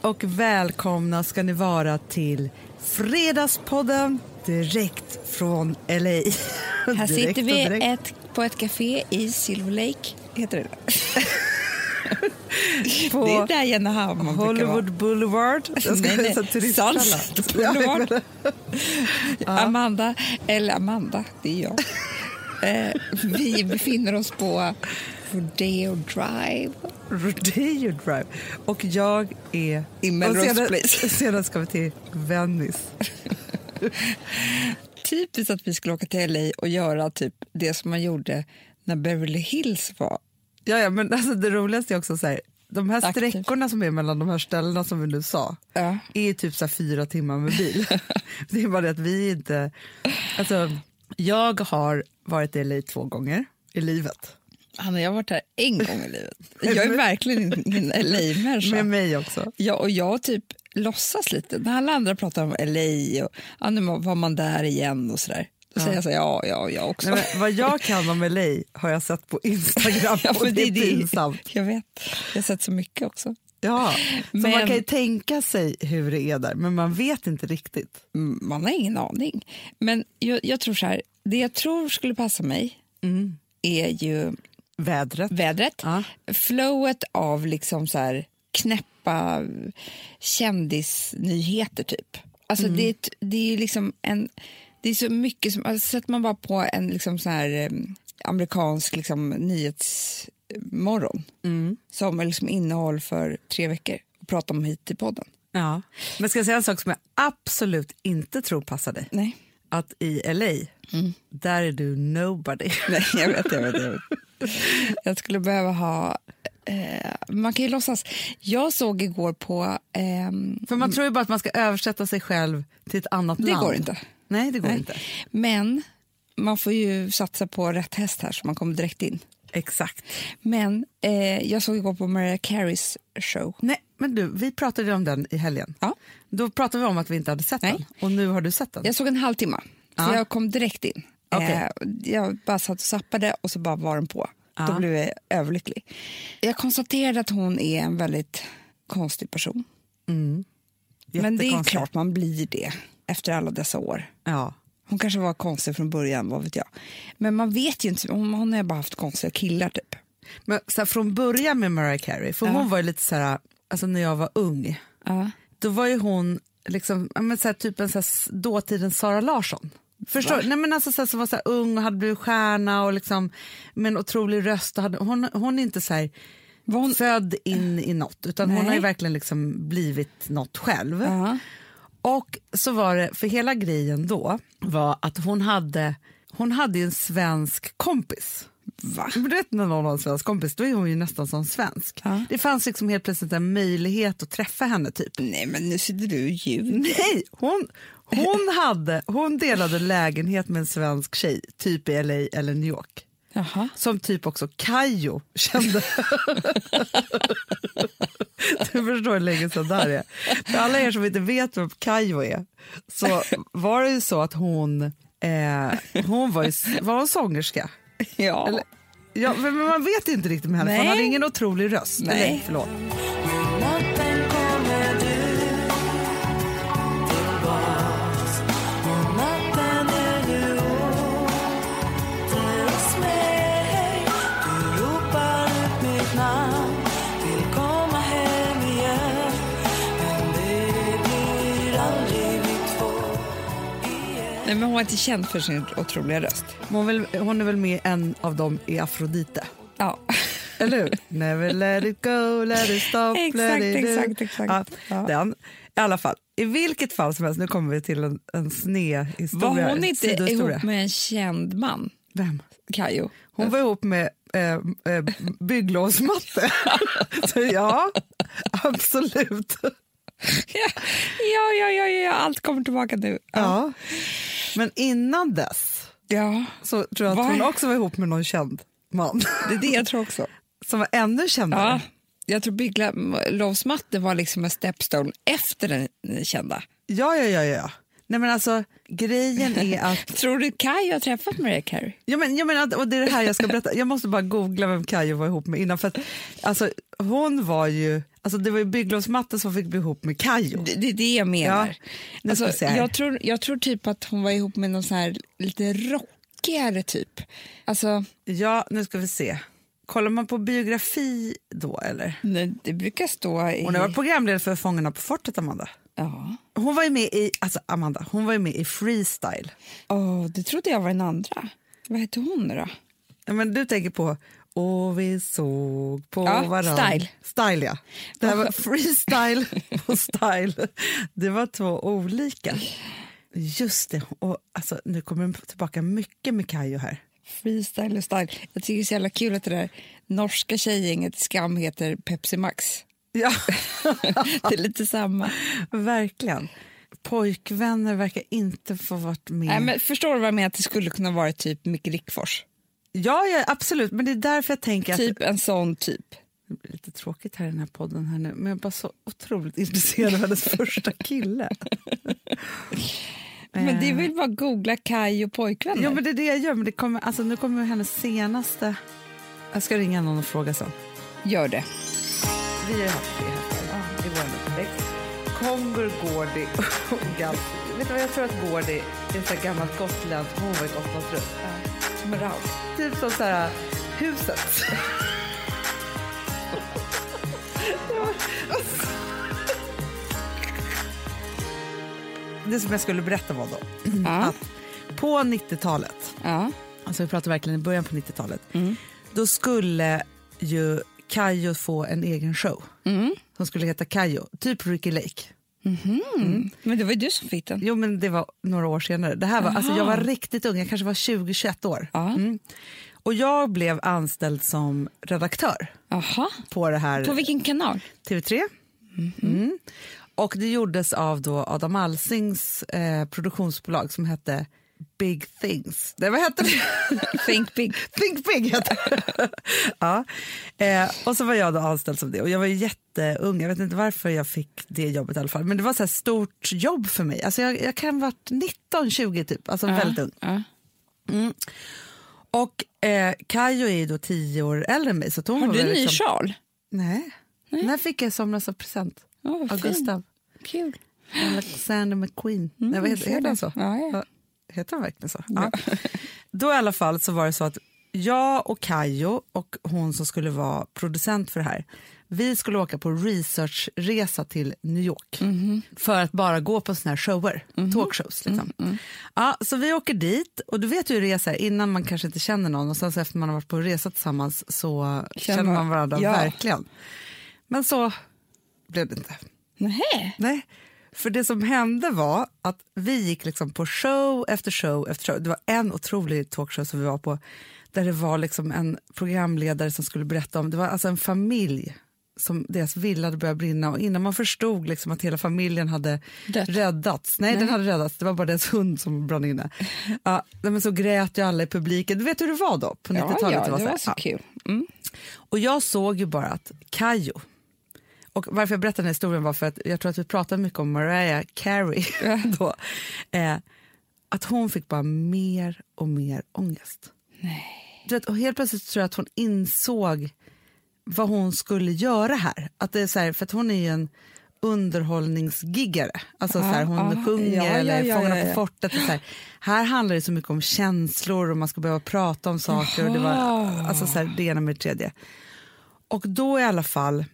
och välkomna ska ni vara till Fredagspodden direkt från LA. Här sitter vi ett, på ett café i Silver Lake. Heter det på Det är där Jenny Hammar Hollywood. Boulevard. Jag ska Nej, nej. Boulevard. Amanda, eller Amanda, det är jag. eh, vi befinner oss på Rodeo Drive. Rodeo Drive. Och jag är... I Melrose sedan, Place. Sedan ska vi till Venice. Typiskt att vi skulle åka till LA och göra typ det som man gjorde när Beverly Hills var. Ja, ja, men alltså det roligaste är också så här, de här Aktivt. sträckorna som är mellan de här ställena som vi nu sa Ja. är typ så fyra timmar med bil. det är bara det att vi inte... Alltså, jag har varit i LA två gånger i livet. Hanna, jag har varit här en gång i livet. Jag är verkligen ingen LA-människa. Med mig också. Ja, och jag typ låtsas lite. När alla andra pratar om LA och ja, nu var man där igen och sådär. Då säger jag så här, ja, ja, jag också. Nej, vad jag kan om LA har jag sett på Instagram Ja, och det är pinsamt. Jag vet, jag har sett så mycket också. Ja, så Men- man kan ju tänka sig hur det är där, men man vet inte riktigt. Mm, Man har ingen aning. Men jag, jag tror så här, det jag tror skulle passa mig är ju Vädret. vädret, Ja. flowet av liksom så här knäppa kändisnyheter typ. Alltså Mm. det, det är ju liksom en, det är så mycket som, alltså sätter man bara på en liksom så här eh, amerikansk liksom nyhetsmorgon Mm. som är liksom innehåll för tre veckor och pratar om hit till podden. Ja. Men ska jag säga en sak som jag absolut inte tror passar dig? Nej. Att i LA, där är du nobody. Nej, jag vet, jag vet. Jag, vet. jag skulle behöva ha... Eh, man kan ju låtsas. Jag såg igår på... ehm, För man tror ju bara att man ska översätta sig själv till ett annat det land. går inte. Nej, det går Nej. inte. Men man får ju satsa på rätt häst här så man kommer direkt in. Exakt. Men eh, jag såg igår på Mariah Careys show. Nej, men du, vi pratade om den i helgen. Ja. Då pratade vi om att vi inte hade sett Nej. den. Och nu har du sett den. Jag såg en halvtimme, så Ja. jag kom direkt in. Okej. Eh, jag bara satt och zappade och så bara var den på. Ja. Då blev jag överlycklig. Jag konstaterade att hon är en väldigt konstig person. Men det är klart man blir det efter alla dessa år. Ja. Hon kanske var konstig från början, vad vet jag. Men man vet ju inte, hon, hon har bara haft konstiga killar typ. Men så här, från början med Mariah Carey, för Ja. hon var ju lite så här, alltså när jag var ung, Ja. då var ju hon liksom, men så här, typ en så här, dåtidens Sara Larsson. Förstår Va? du? Nej, men alltså, så här, som var så här, ung och hade blivit stjärna och liksom, med en otrolig röst. Och hade, hon, hon är inte så här, Var hon- född in i något, utan hon Nej. har ju verkligen liksom blivit något själv. Ja. Och så var det, för hela grejen då var att hon hade, hon hade en svensk kompis. Va? Vet när någon har en svensk kompis, då är hon ju nästan som svensk. Ja. Det fanns liksom helt plötsligt en möjlighet att träffa henne typ. Nej, men nu sitter du och ljuger. Nej, hon, hon, hade, hon delade lägenhet med en svensk tjej, typ i LA eller New York. Jaha. Som typ också Kajo kände. du förstår hur länge sedan det här är. För alla er som inte vet vem Kajo är så var det ju så att hon, eh, hon var, ju, var hon sångerska. Ja. Eller- Ja, men man vet inte riktigt med henne, för hon hade ingen otrolig röst. Nej. Eller, förlåt. Nej, men hon var inte känd för sin otroliga röst. Hon, väl, hon är väl med en av dem i Afrodite. Ja. Eller hur? Never let it go, let it stop, Exakt, let it do. exakt, exakt. Ja. Den. I alla fall, i vilket fall som helst, nu kommer vi till en, en sned historia. Var hon inte ihop med en känd man, Vem? Kajo? Hon var ihop med eh, eh, bygglovsmatte. Så ja, absolut. Ja, ja, ja, ja, ja, allt kommer tillbaka nu. Ja. Men innan dess ja. så tror jag att Var- hon också var ihop med någon känd man det är det jag tror också. som var ännu kändare. Ja, jag tror bygglovsmatte var liksom en stepstone efter den kända. Ja, ja, ja, ja. Nej men alltså grejen är att Tror du Kaj har träffat Mariah Carey? Ja, men, jag menar, och det är det här jag ska berätta. Jag måste bara googla vem Kajo var ihop med innan. För att, alltså, hon var ju, alltså, det var ju bygglovsmatten som fick bli ihop med Kajo. Det, det är det jag menar. Ja, alltså, här. jag, tror, jag tror typ att hon var ihop med någon sån här lite rockigare typ. Alltså, Ja, nu ska vi se. Kollar man på biografi då eller? det, det brukar stå i... Hon har varit programledare för Fångarna på fortet, Amanda. Ja. Hon var ju med i, alltså Amanda, hon var ju med i Freestyle. Åh, det trodde jag var den andra. Vad heter hon då? Ja, men du tänker på Och vi såg på Ja, varann. Style. Style, ja. Det här var freestyle och style. Det var två olika. Just det. Och alltså, nu kommer det tillbaka mycket med Kajo här. Freestyle och style. Jag tycker det är så jävla kul att det där norska tjejgänget Skam heter Pepsi Max. Ja, Det är lite samma. verkligen. Pojkvänner verkar inte få varit med. Nej, men förstår du vad jag menar? Att det skulle kunna vara typ Micke Rickfors. Ja, ja, absolut. Men det är därför jag tänker att Typ en sån typ. det blir lite tråkigt här i den här podden här nu, men jag är bara så otroligt intresserad av hennes första kille. Men det är väl bara att googla Kaj och pojkvänner? Ja, men det är det jag gör. Men det kommer, alltså, nu kommer hennes senaste... Jag ska ringa någon och fråga sen. Gör det. Vi har haft tre hästar i vår uppväxt. Kongur, Gårdi och Galsi. Vet du vad jag tror att Gårdi är så här gammalt gotländskt, hon var i Gotlandsrutt. Som en Raul. Typ som så här, huset. Det som jag skulle berätta var då Ja. att på 90-talet, Ja. alltså vi pratar verkligen i början på 90-talet, då skulle ju Kajo få en egen show som skulle heta Kajo, typ Ricky Lake. Men det var ju du som fick den. Jo, men det var några år senare. Det här var, alltså, jag var riktigt ung, jag kanske var 20-21 år. Mm. Och jag blev anställd som redaktör Aha. på det här På vilken kanal? TV3. Mm. Och det gjordes av då Adam Alsings eh, produktionsbolag som hette Big Things. Nej, vad hette det? Think Big. Think Big hette ja. eh, och så var jag då anställd som det. Och jag var jätteung, jag vet inte varför jag fick det jobbet i alla fall. Men det var så här stort jobb för mig. Alltså jag, jag kan ha varit 19-20 typ, alltså väldigt ung. Ja. Och eh, Kajo är då 10 år äldre än mig. Så hon Har du en ny liksom, sjal? Nej. Den här fick jag i somras av present. Ja, vad av fin. Gustav. Kul. Alexander McQueen. Nej, vad heter, heter han så? Ja, ja. Heter han verkligen så? Ja. Då i alla fall så var det så att jag och Kajo och hon som skulle vara producent för det här, vi skulle åka på researchresa till New York för att bara gå på såna här shower, talkshows. Liksom. Ja, så vi åker dit och du vet ju hur resa är innan man kanske inte känner någon och sen så efter man har varit på resa tillsammans så känner man man- varandra ja. verkligen. Men så blev det inte. Nej. Nej, för det som hände var att vi gick liksom på show efter show efter show. Det var en otrolig talkshow som vi var på där det var liksom en programledare som skulle berätta om, det var alltså en familj som deras villa hade börjat brinna och innan man förstod liksom att hela familjen hade Dött. räddats, nej, den hade räddats, det var bara deras hund som brann inne. Ja, nej, men så grät ju alla i publiken, du vet hur det var då på 90-talet? Ja, ja, det var, så här, så ja. kul. Mm. Och jag såg ju bara att Kajo, och varför jag berättar den här historien var för att jag tror att vi pratade mycket om Mariah Carey då, eh, att hon fick bara mer och mer ångest. Du vet, och helt plötsligt tror jag att hon insåg vad hon skulle göra här. Att det är så här för att hon är ju en underhållningsgiggare. Alltså så här, hon ja, sjunger ja, eller ja, Fångarna ja, på ja. fortet. Och så här. Här handlar det så mycket om känslor och man ska behöva prata om saker. Och det, var, alltså så här, det ena med det tredje. Och då i alla fall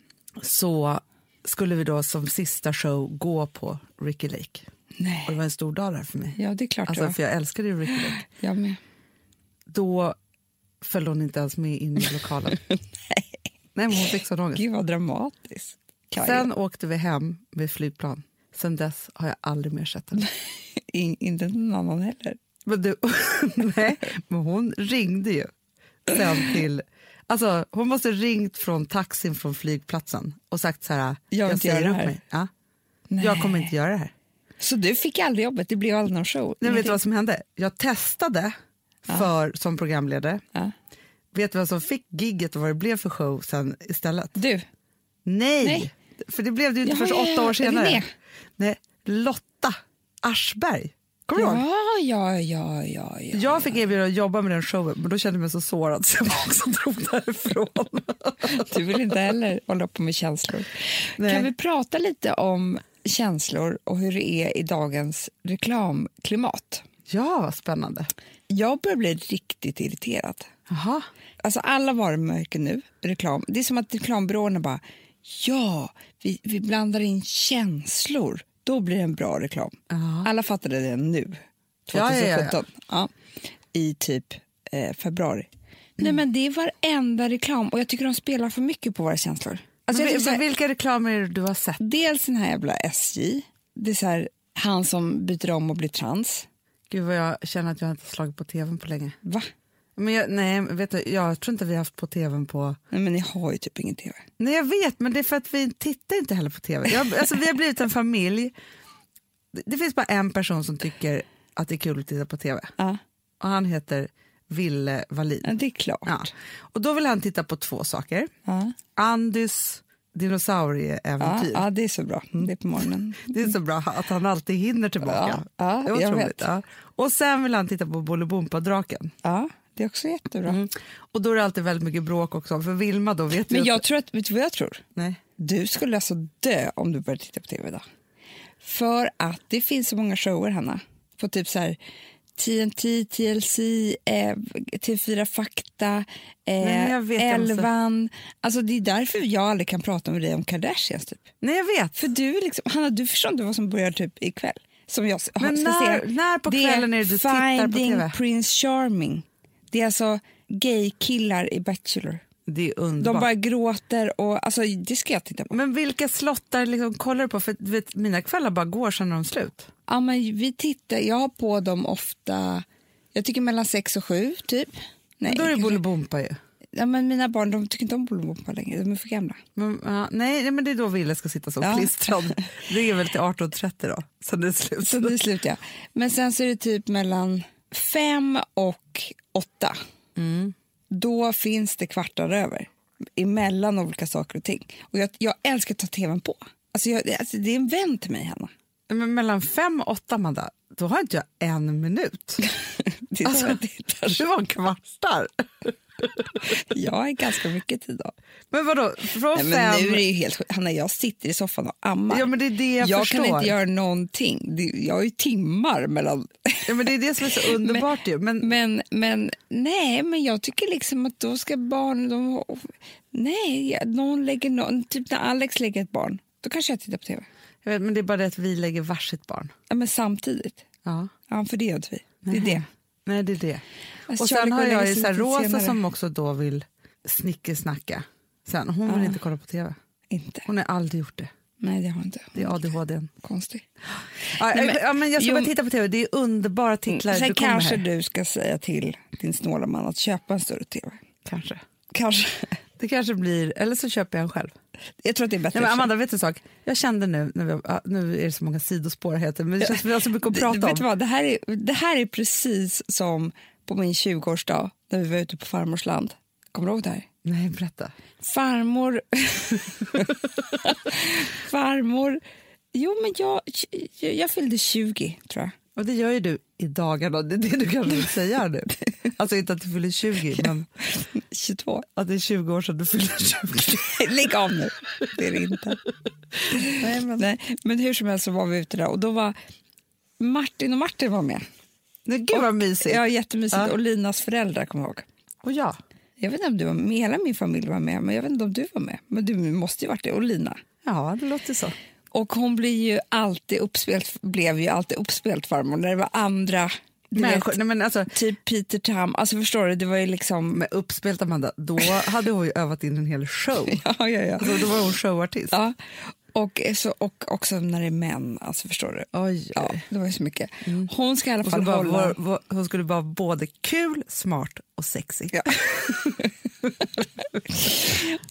så skulle vi då som sista show gå på Ricky Lake. Och det Nej. var en stor dag där för mig. Ja, det är klart Alltså, för jag älskade ju Ricky Lake. Jag med. Då följde hon inte ens med in i lokalen. Nej. men hon fick sån ångest. Gud, vad dramatiskt. Kaj. Sen åkte vi hem med flygplan. Sen dess har jag aldrig mer sett henne. In, inte någon annan heller. Men, du, nej, men hon ringde ju sen till... Alltså, hon måste ringt från taxin från flygplatsen och sagt så här, Jag inte säger upp det här." mig. Ja, jag kommer inte göra det här. Så du fick aldrig jobbet? Det blev aldrig någon show? Nej, vet du vad som hände? Jag testade för, som programledare. Ja. Vet du vad som fick gigget och vad det blev för show sen istället? Du? Nej, Nej. för det blev det ju inte förrän ja, åtta ja, år senare. Nej, Lotta Aschberg. Kommer du ihåg? Ja, ja, ja, ja, ja. Jag fick erbjudande att jobba med den showen, men då kände jag mig så sårad så jag också drog därifrån. Du vill inte heller hålla på med känslor. Nej. Kan vi prata lite om känslor och hur det är i dagens reklamklimat? Ja, vad spännande. Jag börjar bli riktigt irriterad. Jaha. Alltså alla varumärken nu, reklam, det är som att reklambyråerna bara ja, vi, vi blandar in känslor, då blir det en bra reklam. Ja. Alla fattade det nu, Ja, 2017, ja, ja, i typ eh, februari. Nej men det är varenda reklam och jag tycker de spelar för mycket på våra känslor. Alltså, Men här, vilka reklamer du har sett? dels den här jävla SJ, det är så här, han som byter om och blir trans. Gud vad jag känner att jag inte slagit på tvn på länge. Va? Men jag, nej, vet du, jag tror inte vi har haft på tvn på... Nej men ni har ju typ ingen tv. Nej jag vet, men det är för att vi tittar inte heller på tv. Jag, alltså, vi har blivit en familj. Det, det finns bara en person som tycker att det är kul att titta på tv. Ja, Och han heter Ville Wallin. ja, det är klart. Ja. Och då vill han titta på två saker. Ja. Andys Ja, dinosaurieäventyr. ja, det är så bra. Det är på morgonen. Det är så bra att han alltid hinner tillbaka. Ja, ja, det jag vet. Ja. Och sen vill han titta på Bolibompa-draken. Ja, det är också jättebra. Mm. Och då är det alltid väldigt mycket bråk också. För Vilma då vet Men jag tror att, vet du vad jag tror? Nej. Du skulle alltså dö om du började titta på tv idag. För att det finns så många shower, Hanna. På typ så här TNT, TLC, eh, TV4 Fakta, eh, Nej, Elvan. Alltså det är därför jag aldrig kan prata med dig om Kardashians. Typ. Nej jag vet. För du liksom, Hanna, du förstår inte vad som börjar typ ikväll. Som jag Men när- när på kvällen är det du tittar på Finding TV? Prince Charming. Det är alltså gay-killar i Bachelor. Det är De underbart. bara gråter och alltså det ska jag titta på. Men vilka slottar liksom kollar du på? För vet, mina kvällar bara går sen är de slut. Ja, men vi tittar, jag har på dem ofta, jag tycker mellan sex och sju typ. Nej, Då är det Bolibompa ju. ja, men mina barn de tycker inte om Bolibompa längre, de är för gamla. Men, ja, nej, men det är då Ville ska sitta så Ja. klistrad. Det är väl till 18.30 då, sen är det slut. Så det är slut ja. Men sen så är det typ mellan fem och åtta. Mm. Då finns det kvartar över emellan olika saker och ting. Och jag, jag älskar att ta tvn på. Alltså, jag, alltså det är en vän till mig, Hanna. Men mellan fem och åtta, Amanda, då har inte jag en minut. Det Alltså, tittar. Du har kvartar. Jag har ganska mycket tid då. Men vadå, från Nej, men fem... nu är det ju helt. Hanna, jag sitter i soffan och ammar. Ja, men det är det jag, jag förstår. kan inte göra någonting. Jag har ju timmar mellan... ja, men det är det som är så underbart ju. Men, Men, men nej, men jag tycker liksom att då ska barn... De, nej, någon lägger någon, typ när Alex lägger ett barn, då kanske jag tittar på tv. jag vet, men det är bara det att vi lägger varsitt barn. Ja, men samtidigt. Ja. Ja, för det gör inte vi. Det är det. Nej, det är det. Alltså, och sen har jag ju så Rosa senare. som också då vill snickesnacka. Sen, hon vill Ja. inte kolla på tv. Inte. Hon har aldrig gjort det. Nej, det har inte. Det är ADHD. Konstigt. Ja, Nej, men- ja, men jag ska jo, bara titta på tv. Det är underbara titlar. Sen du kanske här. du ska säga till din snåla man att köpa en större tv. Kanske. Kanske. Det kanske blir, eller så köper jag en själv. Jag tror att det är bättre. Nej, Amanda, vet du en sak? Jag kände nu, när vi, nu är det så många sidospår här, men det känns som vi har så mycket att prata Det- vet du om. vad, det, här är, det här är precis som på min 20-årsdag när vi var ute på farmors land. Kommer du ihåg det här? Nej, berätta. Farmor... farmor... Jo, men jag, jag, jag fyllde 20, tror jag. Och det gör ju du i dagarna, det är det du kanske vill säga nu. Alltså inte att du fyller 20, men 22. att det är 20 år sedan du fyllde 20. Lägg av nu. Det är det inte. Nej, men... Nej, men hur som helst så var vi ute där och då var Martin och Martin var med. Nej, gud vad mysigt. Ja, jättemysigt. Ja. Och Linas föräldrar kommer jag ihåg. Och ja. Jag vet inte om du var med, hela min familj var med, men jag vet inte om du var med. Men du måste ju varit det, och Lina. ja, det låter så. Och hon blir ju alltid uppspelt, blev ju alltid uppspelt farmor när det var andra, Människor, vet, nej, men alltså, typ Peter Tam, alltså förstår du, det var ju liksom, med uppspelt Amanda, då hade hon ju övat in en hel show. ja ja ja. Alltså, då var hon showartist. ja. Och, så, och också när det är män, alltså förstår du. Oj, Ja, oj. det var ju så mycket. Hon ska i alla Hon fall bara, hålla... vara- vara- hon skulle vara både kul, smart och sexy. Ja.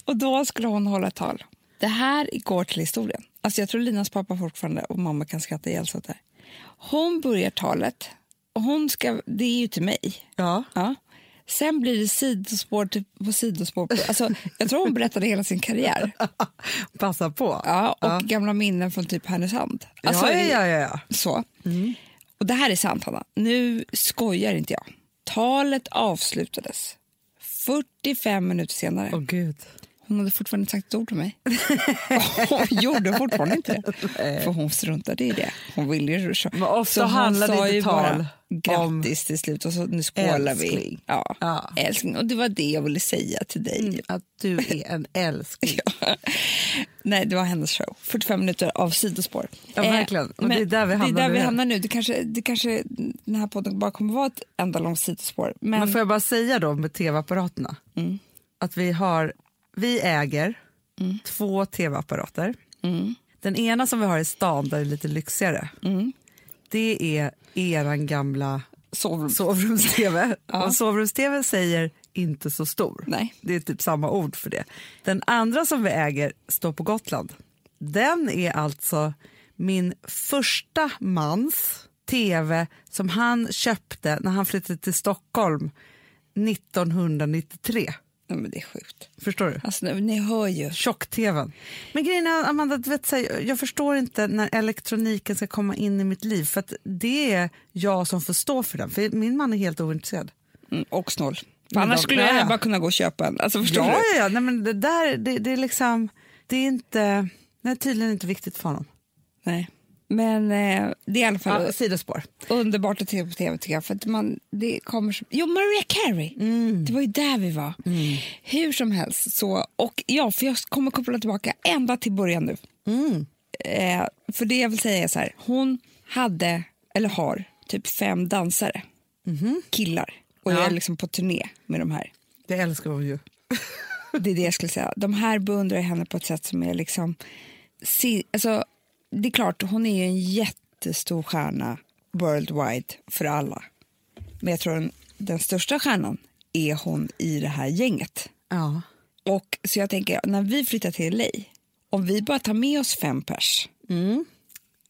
och då skulle hon hålla ett tal. Det här går till historien. Alltså jag tror Linas pappa fortfarande och mamma kan skratta ihjäl sig åt det. Hon börjar talet och hon ska, det är ju till mig. Ja. Ja. Sen blir det sidospår typ på sidospår. På, alltså, jag tror hon berättade hela sin karriär. Passa på. Ja, och gamla minnen från typ Härnösand. Alltså, ja, ja, ja, ja. Så. Och det här är sant, Hanna. Nu skojar inte jag. Talet avslutades 45 minuter senare. Åh gud. Hon hade fortfarande inte sagt ett ord till mig. hon gjorde fortfarande inte det. För hon struntade i det. Hon ville ju Men ofta Så hon handlar sa ju tal bara grattis till slut och så nu skålar vi. älskling. Ja, Ja. älskling. Och det var det jag ville säga till dig. Att du är en älskling. Nej, det var hennes show. 45 minuter av sidospår. Ja, verkligen. Och men det är där vi hamnar där nu. vi hamnar nu. Det kanske, det kanske, den här podden bara kommer vara ett enda långt sidospår. Men, Men får jag bara säga då med tv-apparaterna att vi har, vi äger två tv-apparater. Den ena som vi har i stan där det är lite lyxigare, det är eran gamla Sovrum. sovrums-tv. Och sovrums-tv säger inte så stor. Nej. Det är typ samma ord för det. Den andra som vi äger står på Gotland. Den är alltså min första mans tv som han köpte när han flyttade till Stockholm 1993. Nej, men det är sjukt. Förstår du? Alltså, ni- hör ju. Tjock-tvn. Men grejen är, Amanda, vet, så här, jag förstår inte när elektroniken ska komma in i mitt liv. För att det är jag som får stå för den. För min man är helt ointresserad. Mm, och snål. Annars skulle ja, jag ja. bara kunna gå och köpa en. Alltså, förstår Ja, du? ja, ja. Nej, men det där det, det är liksom, det är inte, det är tydligen inte viktigt för honom. Nej. Men eh, det är i alla fall Ja, sidospår. underbart att titta på tv tycker jag. För att man, det kommer som, jo, Maria Carey, det var ju där vi var. Hur som helst. Så, och ja, för jag kommer koppla tillbaka ända till början nu. Eh, för det jag vill säga är så här, hon hade, eller har, typ fem dansare, killar. Och jag Ja. är liksom på turné med de här. Det älskar hon ju. Det är det jag skulle säga. De här beundrar jag henne på ett sätt som är liksom... Si, alltså, det är klart, hon är ju en jättestor stjärna worldwide för alla. Men jag tror den, den största stjärnan är hon i det här gänget. Ja. Och Så jag tänker, när vi flyttar till LA, om vi bara tar med oss fem pers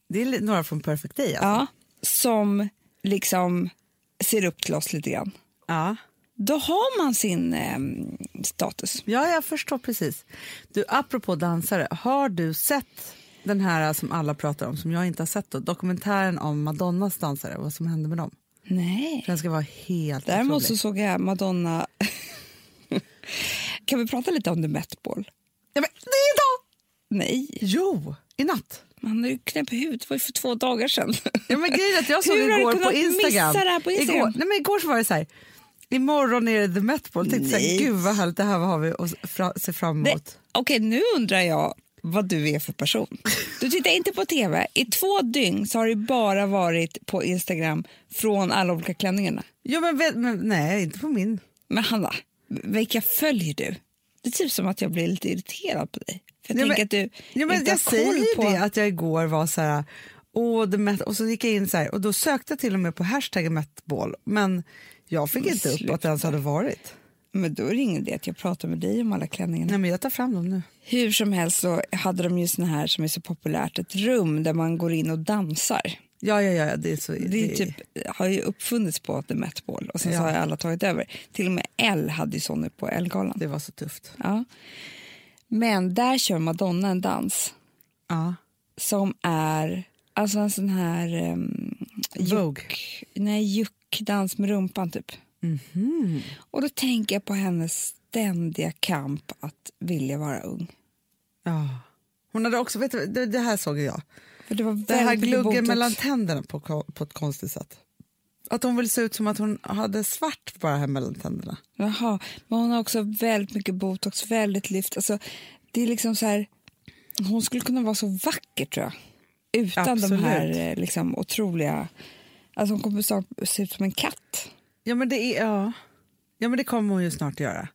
Det är några från Perfect Day. Alltså. ja, som liksom ser upp till oss lite grann, Ja. då har man sin ehm, status. ja, jag förstår precis. Du, apropå dansare, har du sett den här som alla pratar om, som jag inte har sett, då, dokumentären om Madonnas dansare, vad som hände med dem? Nej. Den ska vara helt Däremot så otrolig. såg jag Madonna... kan vi prata lite om The Met Ball? Ja, men, det är idag! Nej, Jo, i natt. man har ju knäpp i huvudet. Det var ju för två dagar sedan. Ja, men grejen att jag såg Hur igår på Instagram. missa det här på Instagram? Igår, nej, men igår så var det så här, imorgon är det The Met Ball. Tänkte så här, gud vad härligt, det här har vi att se fram emot. Okej, nu undrar jag vad du är för person. Du tittar inte på tv. I två dygn så har det bara varit på Instagram från alla olika klänningarna. Jo, men, men, nej, inte på min. Men Hanna, vilka följer du? Det är typ som att jag blir lite irriterad på dig. För jag Ja, men- att du Ja, men jag säger ju på... det att jag igår var så här, åh, Met, och så gick jag in så här, och då sökte jag till och med på hashtaggen Metball, men jag fick Men inte upp att det ens hade varit. Men då är det ingen idé att jag pratar med dig om alla klänningarna. Nej, men jag tar fram dem nu. Hur som helst så hade de ju såna här som är så populärt, ett rum där man går in och dansar. Ja, ja, ja, det är så. Det är typ, har ju uppfunnits på The Met Ball och sen Ja. så har alla tagit över. Till och med Elle hade ju sån på Elle-galan. det var så tufft. Ja. Men där kör Madonna en dans Ja. som är alltså en sån här um, Vogue. nej, juckdans med rumpan typ. Mhm. Och då tänker jag på hennes ständiga kamp att vilja vara ung. Ja. Hon hade också, vet du, det, det här såg jag. För det var Det här gluggen mellan tänderna på, på ett konstigt sätt. Att hon vill se ut som att hon hade svart bara här mellan tänderna. Jaha, men hon har också väldigt mycket botox, väldigt lyft. Alltså, det är liksom så här, hon skulle kunna vara så vacker tror jag. Utan de Absolut. här eh, liksom, otroliga... Alltså hon kommer se ut som en katt. Ja men, det är, ja. ja, men det kommer hon ju snart göra.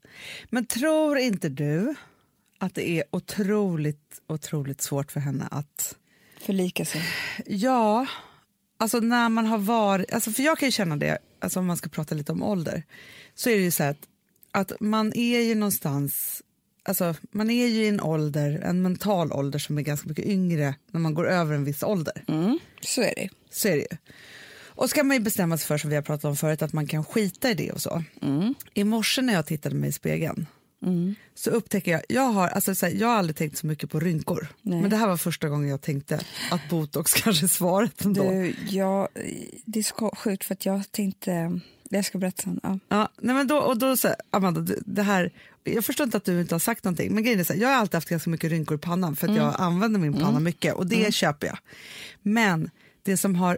Men tror inte du att det är otroligt, otroligt svårt för henne att... Förlika sig. Ja, alltså när man har varit... Alltså för jag kan ju känna det, alltså om man ska prata lite om ålder, så är det ju så att, att man är ju någonstans... Alltså man är ju i en ålder, en mental ålder som är ganska mycket yngre när man går över en viss ålder. Mm, så är det. Så är det ju. Och ska man ju bestämma sig för, som vi har pratat om förut, att man kan skita i det och så. I morse när jag tittade mig i spegeln så upptäcker jag, jag har, alltså, så här, jag har aldrig tänkt så mycket på rynkor. Nej. Men det här var första gången jag tänkte att botox kanske är svaret ändå. Du, jag, det är så sjukt för att jag tänkte... Jag ska berätta sen. Ja. Ja, nej men då, och då så Amanda, det här, jag förstår inte att du inte har sagt någonting, men grejen är så här, jag har alltid haft ganska mycket rynkor i pannan för att jag använder min panna mycket och det köper jag. Men det som har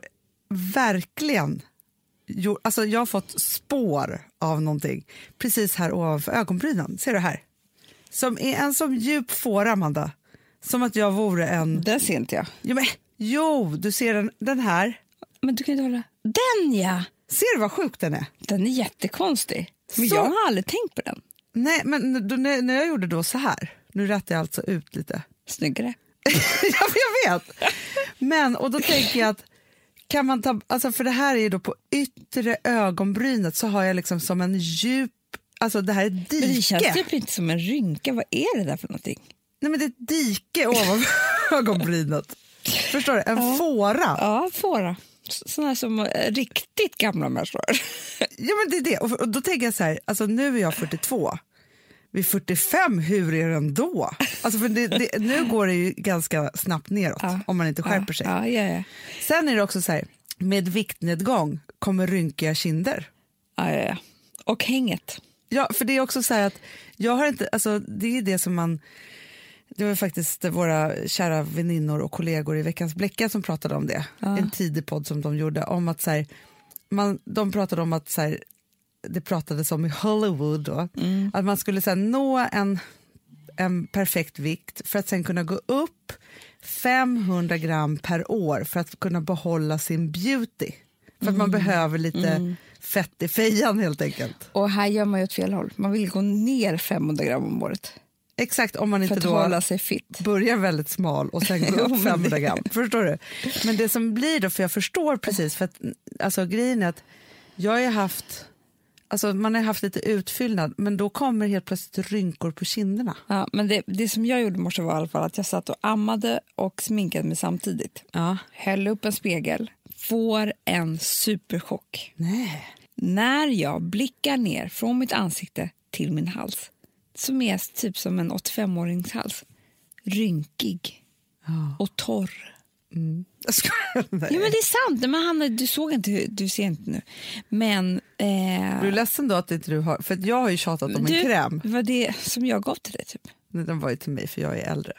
verkligen alltså jag har fått spår av någonting precis här ovanför ögonbrynen, ser du här? Som är en så djup fåra Amanda, som att jag vore en, Den ser inte jag. jo, men, jo du ser den, den här, Men du kan inte hålla... Den ja! ser du vad sjuk den är? Den är jättekonstig. Men Så- jag har aldrig tänkt på den. Nej, men när, jag gjorde då så här, nu rättar jag alltså ut lite. Snyggare. ja, jag vet! Men, och då tänker jag att kan man ta, alltså för det här är ju då på yttre ögonbrynet så har jag liksom som en djup, alltså det här är ett dike. Men det känns typ inte som en rynka. Vad är det där för någonting? Nej men det är ett dike ovanför ögonbrynet. Förstår du? En fåra. Ja, fåra. Sådana som eh, riktigt gamla människor. Ja men det är det. Och, och då tänker jag så här, alltså nu är jag 42. Vid 45, hur är den då? Alltså för det, det, nu går det ju ganska snabbt neråt Ja. om man inte skärper sig. Ja, ja. Sen är det också så här, med viktnedgång kommer rynkiga kinder. ja. Och hänget. Ja, för det är också så här att jag har inte, alltså det är det som man, det var faktiskt våra kära väninnor och kollegor i Veckans Bläcka som pratade om det, en tidig podd som de gjorde, om att så här, man, de pratade om att så här, det pratades om i Hollywood då, att man skulle så nå en, en perfekt vikt för att sen kunna gå upp 500 gram per år för att kunna behålla sin beauty. För att man behöver lite fett i fejan helt enkelt. Och här gör man ju åt fel håll. Man vill gå ner 500 gram om året Exakt, om man inte då hålla sig fit. börjar väldigt smal och sen går upp men 500 det- gram. Förstår du? Men det som blir då, för jag förstår precis, för att alltså, grejen är att jag har haft, alltså man har haft lite utfyllnad, men då kommer helt plötsligt rynkor på kinderna. Ja, men det, det som jag gjorde i morse var i alla fall att jag satt och ammade och sminkade mig samtidigt. Ja. Höll upp en spegel, får en superchock. Nej. När jag blickar ner från mitt ansikte till min hals, som är typ som en 85-årings hals, rynkig Ja. och torr. Nej. Jo, men det är sant. Men Hanna, du såg inte, du ser inte nu. Men... Eh, Du är ledsen då att inte du har, för jag har ju tjatat om du, en kräm. Det var det som jag gav till dig, typ. Nej, Den var ju till mig för jag är äldre.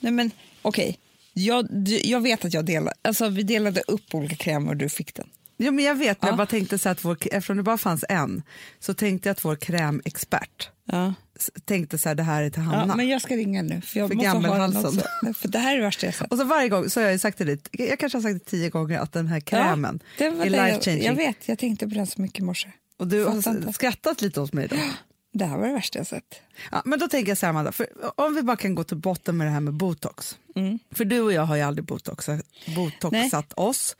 Nej, men okej. Jag, du- jag vet att jag delade, alltså, vi delade upp olika krämer och du fick den. Jo, men jag vet, Ja. jag bara tänkte så att vår, eftersom det bara fanns en så tänkte jag att vår krämexpert Ja. tänkte så här, det här är till Hanna. Ja, men jag ska ringa nu, för jag För måste ha den också. För det här är det värsta jag sett. Och så varje gång så har jag sagt till dig, jag kanske har sagt det tio gånger att den här krämen Ja, det var är det life jag, changing. jag vet, jag tänkte på den så mycket i morse. Och du Fattar har inte. skrattat lite åt mig då. Det här var det värsta jag sett. Ja, men då tänker jag så här, Amanda, för om vi bara kan gå till botten med det här med botox. Mm. För du och jag har ju aldrig botoxat, botoxat oss.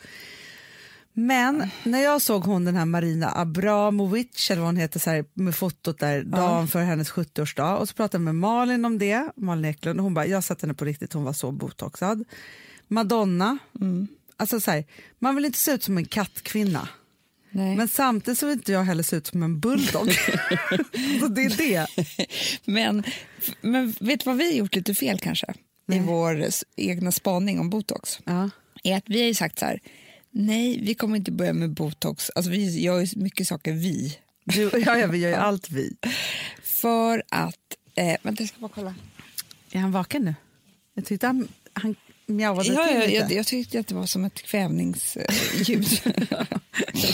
Men när jag såg hon den här Marina Abramovic, eller vad hon heter, så här, med fotot där dagen för hennes 70-årsdag och så pratade jag med Malin om det, Malin Eklund, och hon bara, jag satte henne på riktigt, hon var så botoxad. Madonna, Mm. alltså så här, man vill inte se ut som en kattkvinna. Nej. Men samtidigt så vill inte jag heller se ut som en bulldog. så det är det. Men, men vet du vad vi har gjort lite fel kanske? I vår egna spaning om botox. Ja. Är att vi har sagt så här, nej vi kommer inte börja med botox. Alltså vi gör ju mycket saker vi. Du, ja, ja, vi gör ju allt vi. För att, eh, vänta jag ska bara kolla. Är han vaken nu? Jag tyckte han, han mjauade Ja, till ja, lite. jag, jag tyckte att det var som ett kvävningsljud.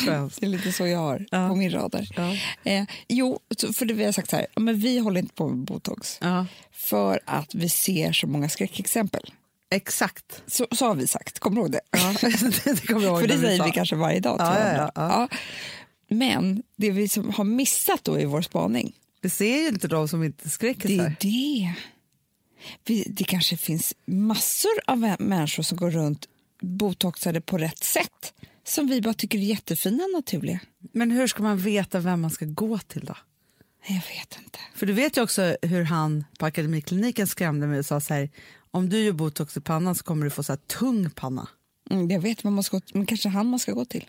skönt. det är lite så jag har Ja. på min radar. Ja. Eh, jo, för det vi har sagt så här, men vi håller inte på med botox. Ja, För att vi ser så många skräckexempel. Exakt. Så, så har vi sagt, kommer du ihåg det? Ja, det kommer jag ihåg För det säger sa. vi kanske varje dag. Till ja, varandra. ja, ja. Men det vi som har missat då i vår spaning, Det ser ju inte de som inte skräcker det är det. Vi, det kanske finns massor av mä- människor som går runt botoxade på rätt sätt som vi bara tycker är jättefina och naturliga. Men hur ska man veta vem man ska gå till då? Jag vet inte. För du vet ju också hur han på Akademikliniken skrämde mig och sa så här, om du gör botox i pannan så kommer du få så tung panna. Mm, jag vet man ska gå men kanske han man ska gå till.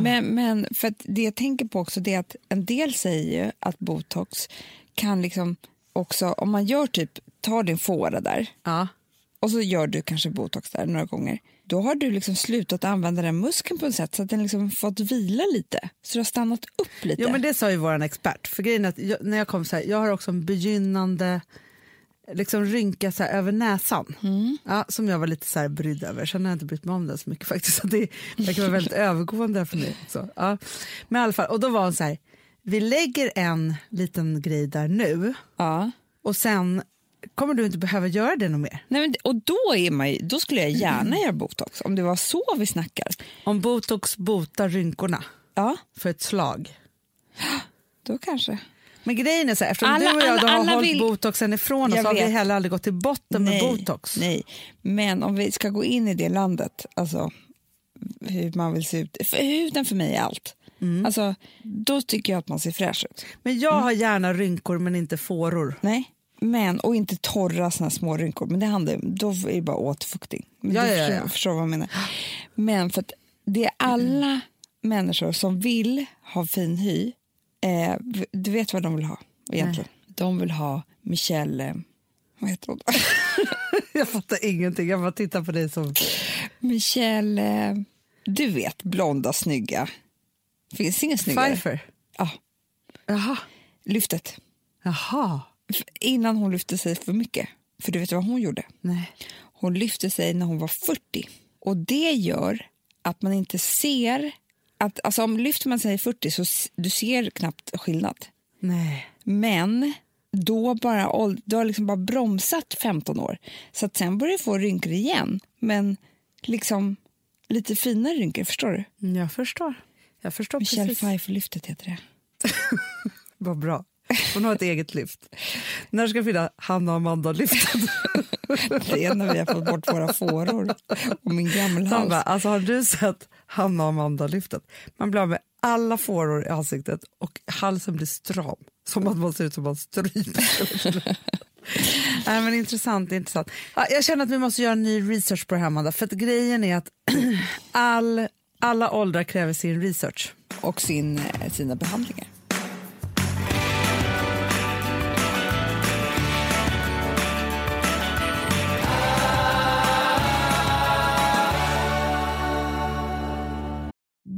Men, men för det jag tänker på också det är att en del säger ju att botox kan liksom också, om man gör typ, tar din fåra där Ja. och så gör du kanske botox där några gånger, då har du liksom slutat använda den muskeln på ett sätt så att den liksom fått vila lite, så du har stannat upp lite. Jo, men det sa ju vår expert. För grejen att jag, när jag kom så här, jag har också en begynnande liksom rynka så över näsan. Ja, som jag var lite så här brydd över. Sen har jag inte brytt mig om den så mycket faktiskt. Så det verkar vara väldigt övergående för mig. också. Ja. Men i alla fall, och då var hon så här, vi lägger en liten grej där nu Ja. och sen kommer du inte behöva göra det något mer. Nej, men, och då, är man, ju- då skulle jag gärna göra botox, om det var så vi snackar. Om botox botar rynkorna Ja, för ett slag. då kanske. Men grejen är så här, eftersom Alla- du och jag alla- har alla hållit vill- botoxen ifrån oss Jag har vi heller aldrig gått till botten med botox. Nej, men om vi ska gå in i det landet, alltså hur man vill se ut. För huden för mig är allt. Mm. Alltså, då tycker jag att man ser fräsch ut. Men jag har gärna rynkor men inte fåror. Nej, men och inte torra såna små rynkor. Men det handlar då är det bara återfuktning. Men Ja, ja, ja, förstår, vad jag menar. Men för det är alla människor som vill ha fin hy. Eh, du vet vad de vill ha egentligen? De vill ha Michelle... eh, Vad heter hon? Jag fattar ingenting, jag bara tittar på dig som... Michelle... eh, Du vet, blonda, snygga. Finns ingen snyggare. Pfeiffer. Ja, Jaha. lyftet. Jaha. Innan hon lyfte sig för mycket. För du vet vad hon gjorde? Nej. Hon lyfte sig när hon var 40. Och det gör att man inte ser... Att, alltså om lyfter man sig i 40 så du ser knappt skillnad. Nej. Men då bara, du har liksom bara bromsat 15 år. Så att sen börjar du få rynkor igen. Men liksom lite finare rynkor, förstår du? Jag förstår. Jag förstår Michelle precis. Pfeiffer-lyftet heter det. Vad bra. Hon har ett eget lyft. När ska finna Hanna och Amanda-lyftet? Det är när vi har fått bort våra fåror och min gamla hals. bara, alltså har du sett Hanna och Amanda-lyftet? Man blir av med alla fåror i ansiktet och halsen blir stram. Som att man ser ut som man stryps. Nej, men intressant, intressant. Ja, jag känner att vi måste göra en ny research på det här, Amanda. För att grejen är att all, alla åldrar kräver sin research. Och sin, eh, sina behandlingar.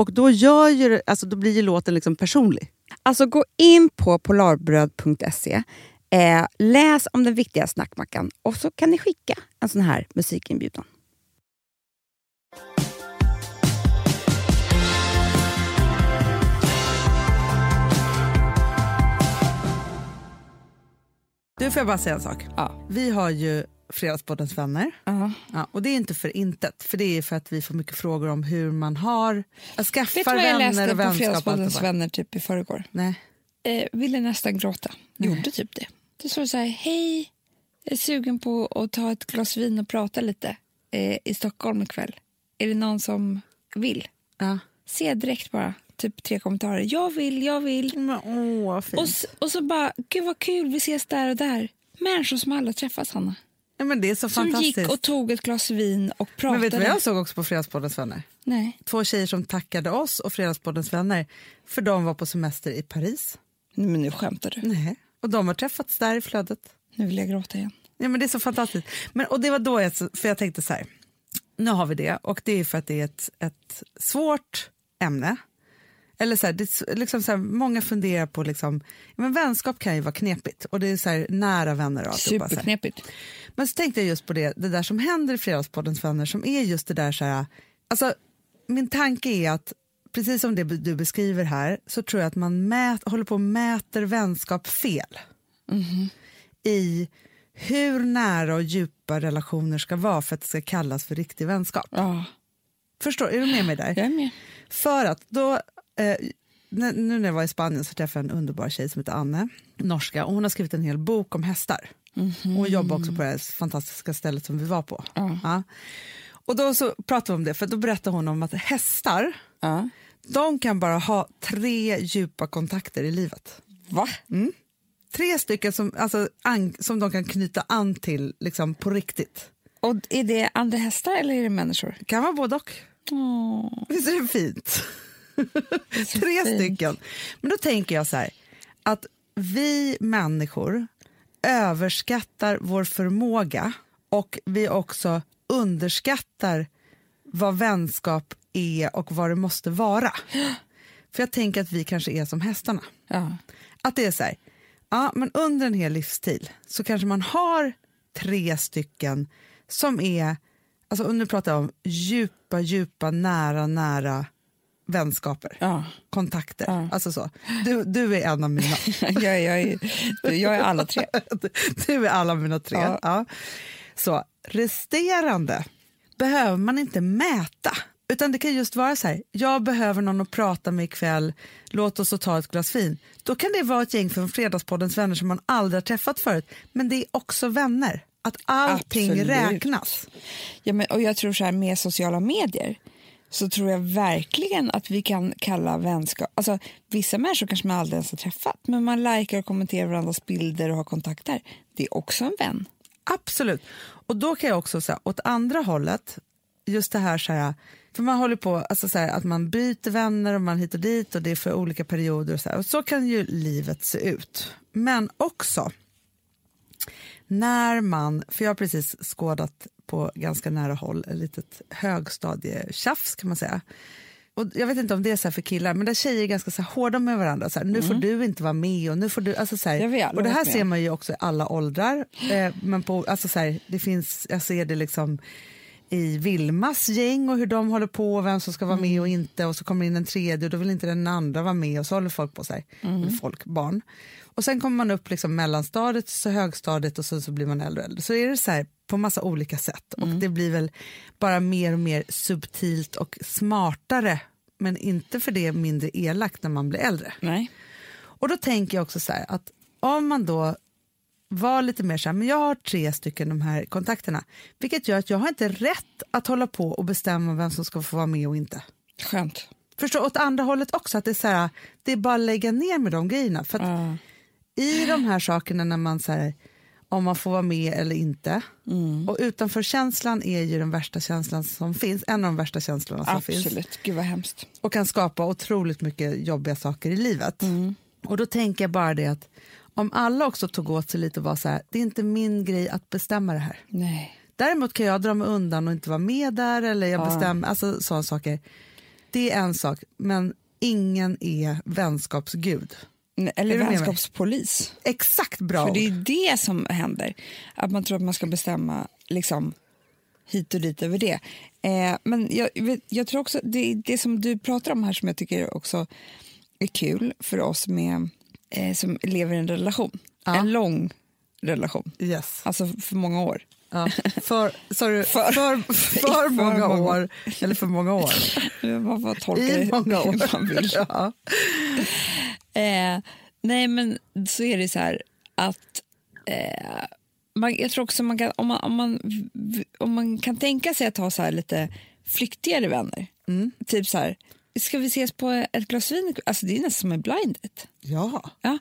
Och då, gör ju, alltså, då blir ju låten liksom personlig. Alltså gå in på polarbröd.se, eh, läs om den viktiga snackmackan och så kan ni skicka en sån här musikinbjudan. Du, får jag bara säga en sak? Ja. Vi har ju Fredagspoddens vänner. Ja, och det är inte för intet, för det är för att vi får mycket frågor om hur man har, att skaffa Vet du vad jag vänner läste och på vänskap. och Fredagspoddens vänner typ i förrgår? Nej. Eh, ville nästan gråta. Gjorde typ det. Det står så här, hej, jag är sugen på att ta ett glas vin och prata lite eh, i Stockholm ikväll. Är det någon som vill? Ja. Se direkt bara, typ tre kommentarer. Jag vill, jag vill. Men, åh. Och, och så bara, gud vad kul, vi ses där och där. Människor som aldrig träffats, Hanna. Ja, men det är så Som fantastiskt. gick och tog ett glas vin och men pratade. vet du vad jag såg också på Fredagspoddens vänner? Nej, Två tjejer som tackade oss och Fredagspoddens vänner för de var på semester i Paris. Men nu skämtar du. Nej. Och de har träffats där i flödet. Nu vill jag gråta igen. Ja, men det är så fantastiskt. Men, och det var då jag, för jag tänkte så här, nu har vi det och det är för att det är ett, ett svårt ämne. Eller så här, det, liksom så här, många funderar på, liksom, men vänskap kan ju vara knepigt och det är så här, nära vänner och alltihopa. Superknepigt. Men så tänkte jag just på det, det där som händer i Fredagspoddens vänner som är just det där så här, alltså min tanke är att precis som det du beskriver här så tror jag att man mät, håller på och mäter vänskap fel. I hur nära och djupa relationer ska vara för att det ska kallas för riktig vänskap. Ja, Förstår, är du med mig där? jag är med. För att då, eh, nu när jag var i Spanien så träffade jag en underbar tjej som heter Anne, norska, och hon har skrivit en hel bok om hästar. Hon jobbar också på det här fantastiska stället som vi var på. Ja. Och då så pratade vi om det, för då berättade hon om att hästar, Ja. de kan bara ha tre djupa kontakter i livet. Va? Tre stycken som, alltså, an, som de kan knyta an till liksom, på riktigt. Och är det andra hästar eller är det människor? Det kan vara både och. Åh, Visst är det fint? så Tre fint. stycken. Men då tänker jag så här, att vi människor överskattar vår förmåga och vi också underskattar vad vänskap är och vad det måste vara. För jag tänker att vi kanske är som hästarna. Ja. Att det är så här, ja, men under en hel livsstil så kanske man har tre stycken som är, alltså och nu pratar jag om djupa, djupa, nära, nära vänskaper, Ja. kontakter. Ja. Alltså så. Du, du är en av mina. jag, jag, är, jag är alla tre. Du är alla mina tre. Ja. Ja. Så resterande behöver man inte mäta. Utan det kan just vara så här, jag behöver någon att prata med ikväll, låt oss ta ett glas vin. Då kan det vara ett gäng från Fredagspoddens vänner som man aldrig har träffat förut. Men det är också vänner. Att allting Absolut. räknas. Ja, men, och jag tror så här med sociala medier så tror jag verkligen att vi kan kalla vänskap... Alltså, vissa människor kanske man aldrig ens har träffat men man likar och kommenterar varandras bilder och har kontakter. Det är också en vän. Absolut. Och då kan jag också säga åt andra hållet, just det här, så här för man håller på alltså så här, att man byter vänner och man hit och dit och det är för olika perioder och så här. Och så kan ju livet se ut. Men också när man, för jag har precis skådat på ganska nära håll ett litet högstadietjafs kan man säga. Och jag vet inte om det är så här för killar, men där tjejer är ganska så hårda med varandra. Så här, nu får du inte vara med och nu får du... Alltså så här, alla och det här ser man ju också i alla åldrar. Eh, men på, alltså så här, det finns, jag ser det liksom i Vilmas gäng och hur de håller på och vem som ska vara med och inte och så kommer in en tredje och då vill inte den andra vara med och så håller folk på sig. Eller folk, barn. Och sen kommer man upp liksom mellanstadiet, så högstadiet och så, så blir man äldre och äldre. Så är det så här på massa olika sätt och det blir väl bara mer och mer subtilt och smartare men inte för det mindre elakt när man blir äldre. Nej. Och då tänker jag också så här att om man då var lite mer så här, men jag har tre stycken de här kontakterna, vilket gör att jag har inte rätt att hålla på och bestämma vem som ska få vara med och inte. Skönt. Förstå åt andra hållet också, att det är så här, det är bara att lägga ner med de grejerna. För Ja. i de här sakerna när man så här, om man får vara med eller inte, och utanför känslan är ju den värsta känslan som finns, en av de värsta känslorna som finns Absolut. Gud vad hemskt. och kan skapa otroligt mycket jobbiga saker i livet. Och då tänker jag bara det att om alla också tog åt sig lite och var så här, det är inte min grej att bestämma det här. Nej. Däremot kan jag dra mig undan och inte vara med där eller jag bestämmer, alltså sådana saker. Det är en sak, men ingen är vänskapsgud. Eller vänskapspolis. Exakt bra För det är det som händer. Att man tror att man ska bestämma liksom, hit och dit över det. Eh, men jag, jag tror också, det, det som du pratar om här som jag tycker också är kul för oss med, eh, som lever i en relation. Ja. En lång relation. Yes. Alltså för många år. Ja. För, sorry, För- för, för, många år, eller för många år. Man får tolka I många hur år. man vill. Ja. Eh, nej, men så är det så här att eh, man, jag tror också man kan, om, man, om, man, om man kan tänka sig att ha så här lite flyktigare vänner, typ så här, ska vi ses på ett glas vin? Alltså det är nästan som en blind date. ja. Ja,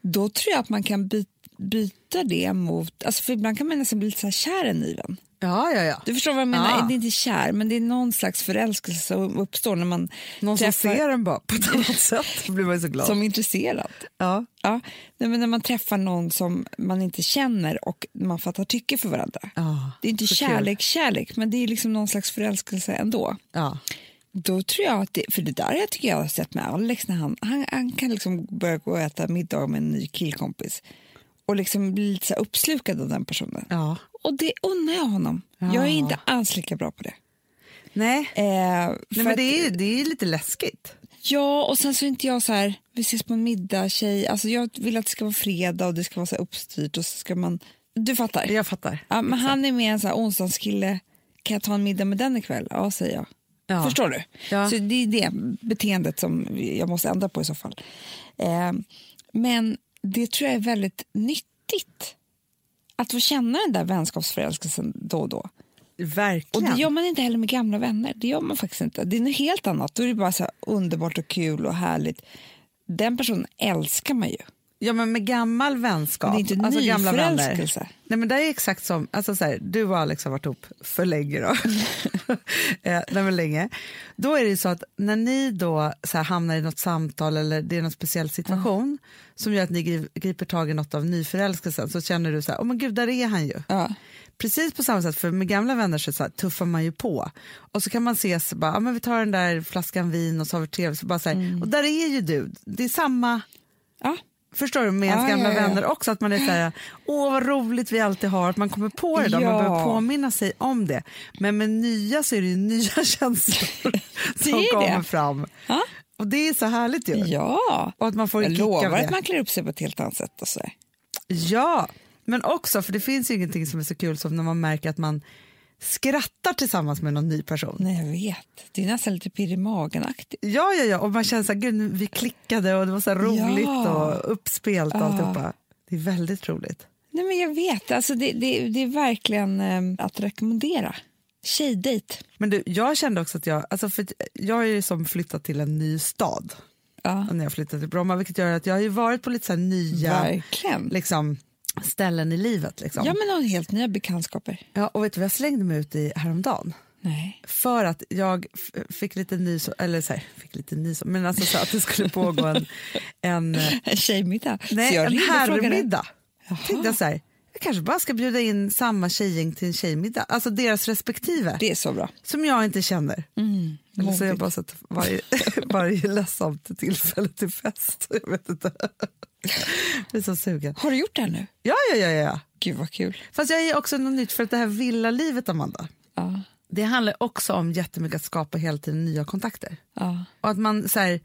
då tror jag att man kan by, byta det mot, alltså för ibland kan man nästan bli lite så här kär i en ny vän. Ja, ja, ja. Du förstår vad jag menar? Ja. Det är inte kär, men det är någon slags förälskelse som uppstår när man Någon som träffar ser en bara på ett annat sätt. Blir man så glad. som är intresserad. Ja. Ja, nej, men när man träffar någon som man inte känner och man fattar tycke för varandra. Ja, det är inte kärlek, kärlek, men det är liksom någon slags förälskelse ändå. Ja. Då tror jag att det, för det där jag tycker jag har sett med Alex när han, han, han kan liksom börja gå och äta middag med en ny killkompis och liksom bli lite uppslukad av den personen. ja. Och det unnar jag honom. Jag är Ja. inte alls lika bra på det. Nej, Eh, Nej men att- det är, det är lite läskigt. Ja, och sen så är inte jag så här, vi ses på en middag, tjej. Alltså jag vill att det ska vara fredag och det ska vara så uppstyrt och så ska man... Du fattar? Jag fattar. Ja, men han är med en så här onsdagskille, kan jag ta en middag med den ikväll? Ja, säger jag. Ja. Förstår du? Ja. Så det är det beteendet som jag måste ändra på i så fall. Eh, men det tror jag är väldigt nyttigt. Att få känna den där vänskapsförälskelsen då och då. Och Verkligen. det gör man inte heller med gamla vänner. Det gör man faktiskt inte. Det är något helt annat. Då är det bara så underbart och kul och härligt. Den personen älskar man ju. Ja, men med gammal vänskap. Det är inte alltså gamla vänner. Nej, men det är exakt som, alltså så här, du och Alex har varit ihop för länge då. eh, nej, men länge. Då är det ju så att när ni då så här, hamnar i något samtal eller det är någon speciell situation som gör att ni gri- griper tag i något av nyförälskelsen så känner du så här, åh men gud där är han ju. Ja. Precis på samma sätt, för med gamla vänner så, så här, tuffar man ju på. Och så kan man ses, bara, ja, men vi tar den där flaskan vin och så har vi trevligt. Så bara så här, Och där är ju du. Det är samma Ja. Förstår du? Med ens Ja, gamla ja, ja. vänner också. Att man är så här, åh vad roligt vi alltid har. Att man kommer på det då, Ja. man behöver påminna sig om det. Men med nya så är det ju nya känslor som kommer det. fram. Ja. Och det är så härligt ju. Ja, Och att man får jag lovar att man klär upp sig på ett helt annat sätt. Och så. Ja, men också för det finns ju ingenting som är så kul som när man märker att man skrattar tillsammans med någon ny person. Nej, jag vet. Det är nästan lite pirr i magen-aktigt. Ja, ja, ja, och man känner så här, gud, vi klickade och det var så roligt Ja. och uppspelt och Ja. alltihopa. Det är väldigt roligt. Nej, men jag vet. Alltså, det, det, det är verkligen eh, att rekommendera. Tjejdejt. Men du, jag kände också att jag, alltså för jag har ju som flyttat till en ny stad Ja, när jag flyttade till Bromma, vilket gör att jag har varit på lite så nya verkligen. liksom, ställen i livet. Liksom. Ja, men helt nya bekantskaper. Ja, och vet du vad jag slängde mig ut i häromdagen? Nej. För att jag fick lite nys, eller så här, fick lite nys, men alltså så att det skulle pågå en, en, En tjejmiddag. nej, en herrmiddag. Tänkte jag så här, jag kanske bara ska bjuda in samma tjejgäng till en tjejmiddag, alltså deras respektive, Det är så bra. som jag inte känner. Mm, så jag bara så att varje, varje ledsamt tillfälle till fest. Jag vet inte. Jag är så sugen. Har du gjort det här nu? Ja, ja, ja, ja. Gud vad kul. Fast jag är också något nytt för att det här villa-livet, Amanda, Ja, det handlar också om jättemycket att skapa hela tiden nya kontakter. ja. Och att man så här,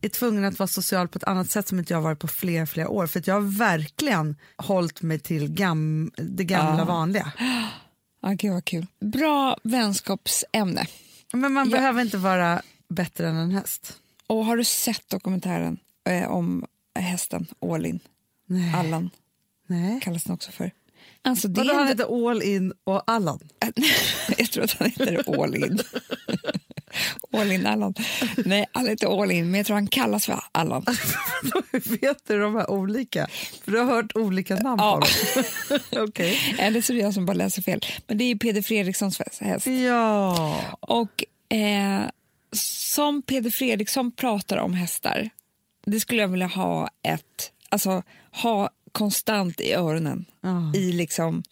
är tvungen att vara social på ett annat sätt som inte jag varit på flera, flera år. För jag har verkligen hållit mig till gam, det gamla Ja. vanliga. ja gud vad kul. Bra vänskapsämne. Men man Ja. behöver inte vara bättre än en häst. Och har du sett dokumentären eh, om hästen Ålin? Nej. Allan Nej. kallas den också för. Alltså det Vadå, är han heter All In och Allan? jag tror att han heter Ålin. Ålin Allan. Nej, han heter Ålin, men jag tror han kallas för Allan. Hur vet du de här olika? För du har hört olika namn Ja. på dem. Okej. Eller så är det jag som bara läser fel. Men det är ju Peder Fredrikssons häst. Ja. Och eh, som Peder Fredriksson pratar om hästar, det skulle jag vilja ha ett, alltså ha konstant i öronen. Ja. I liksom,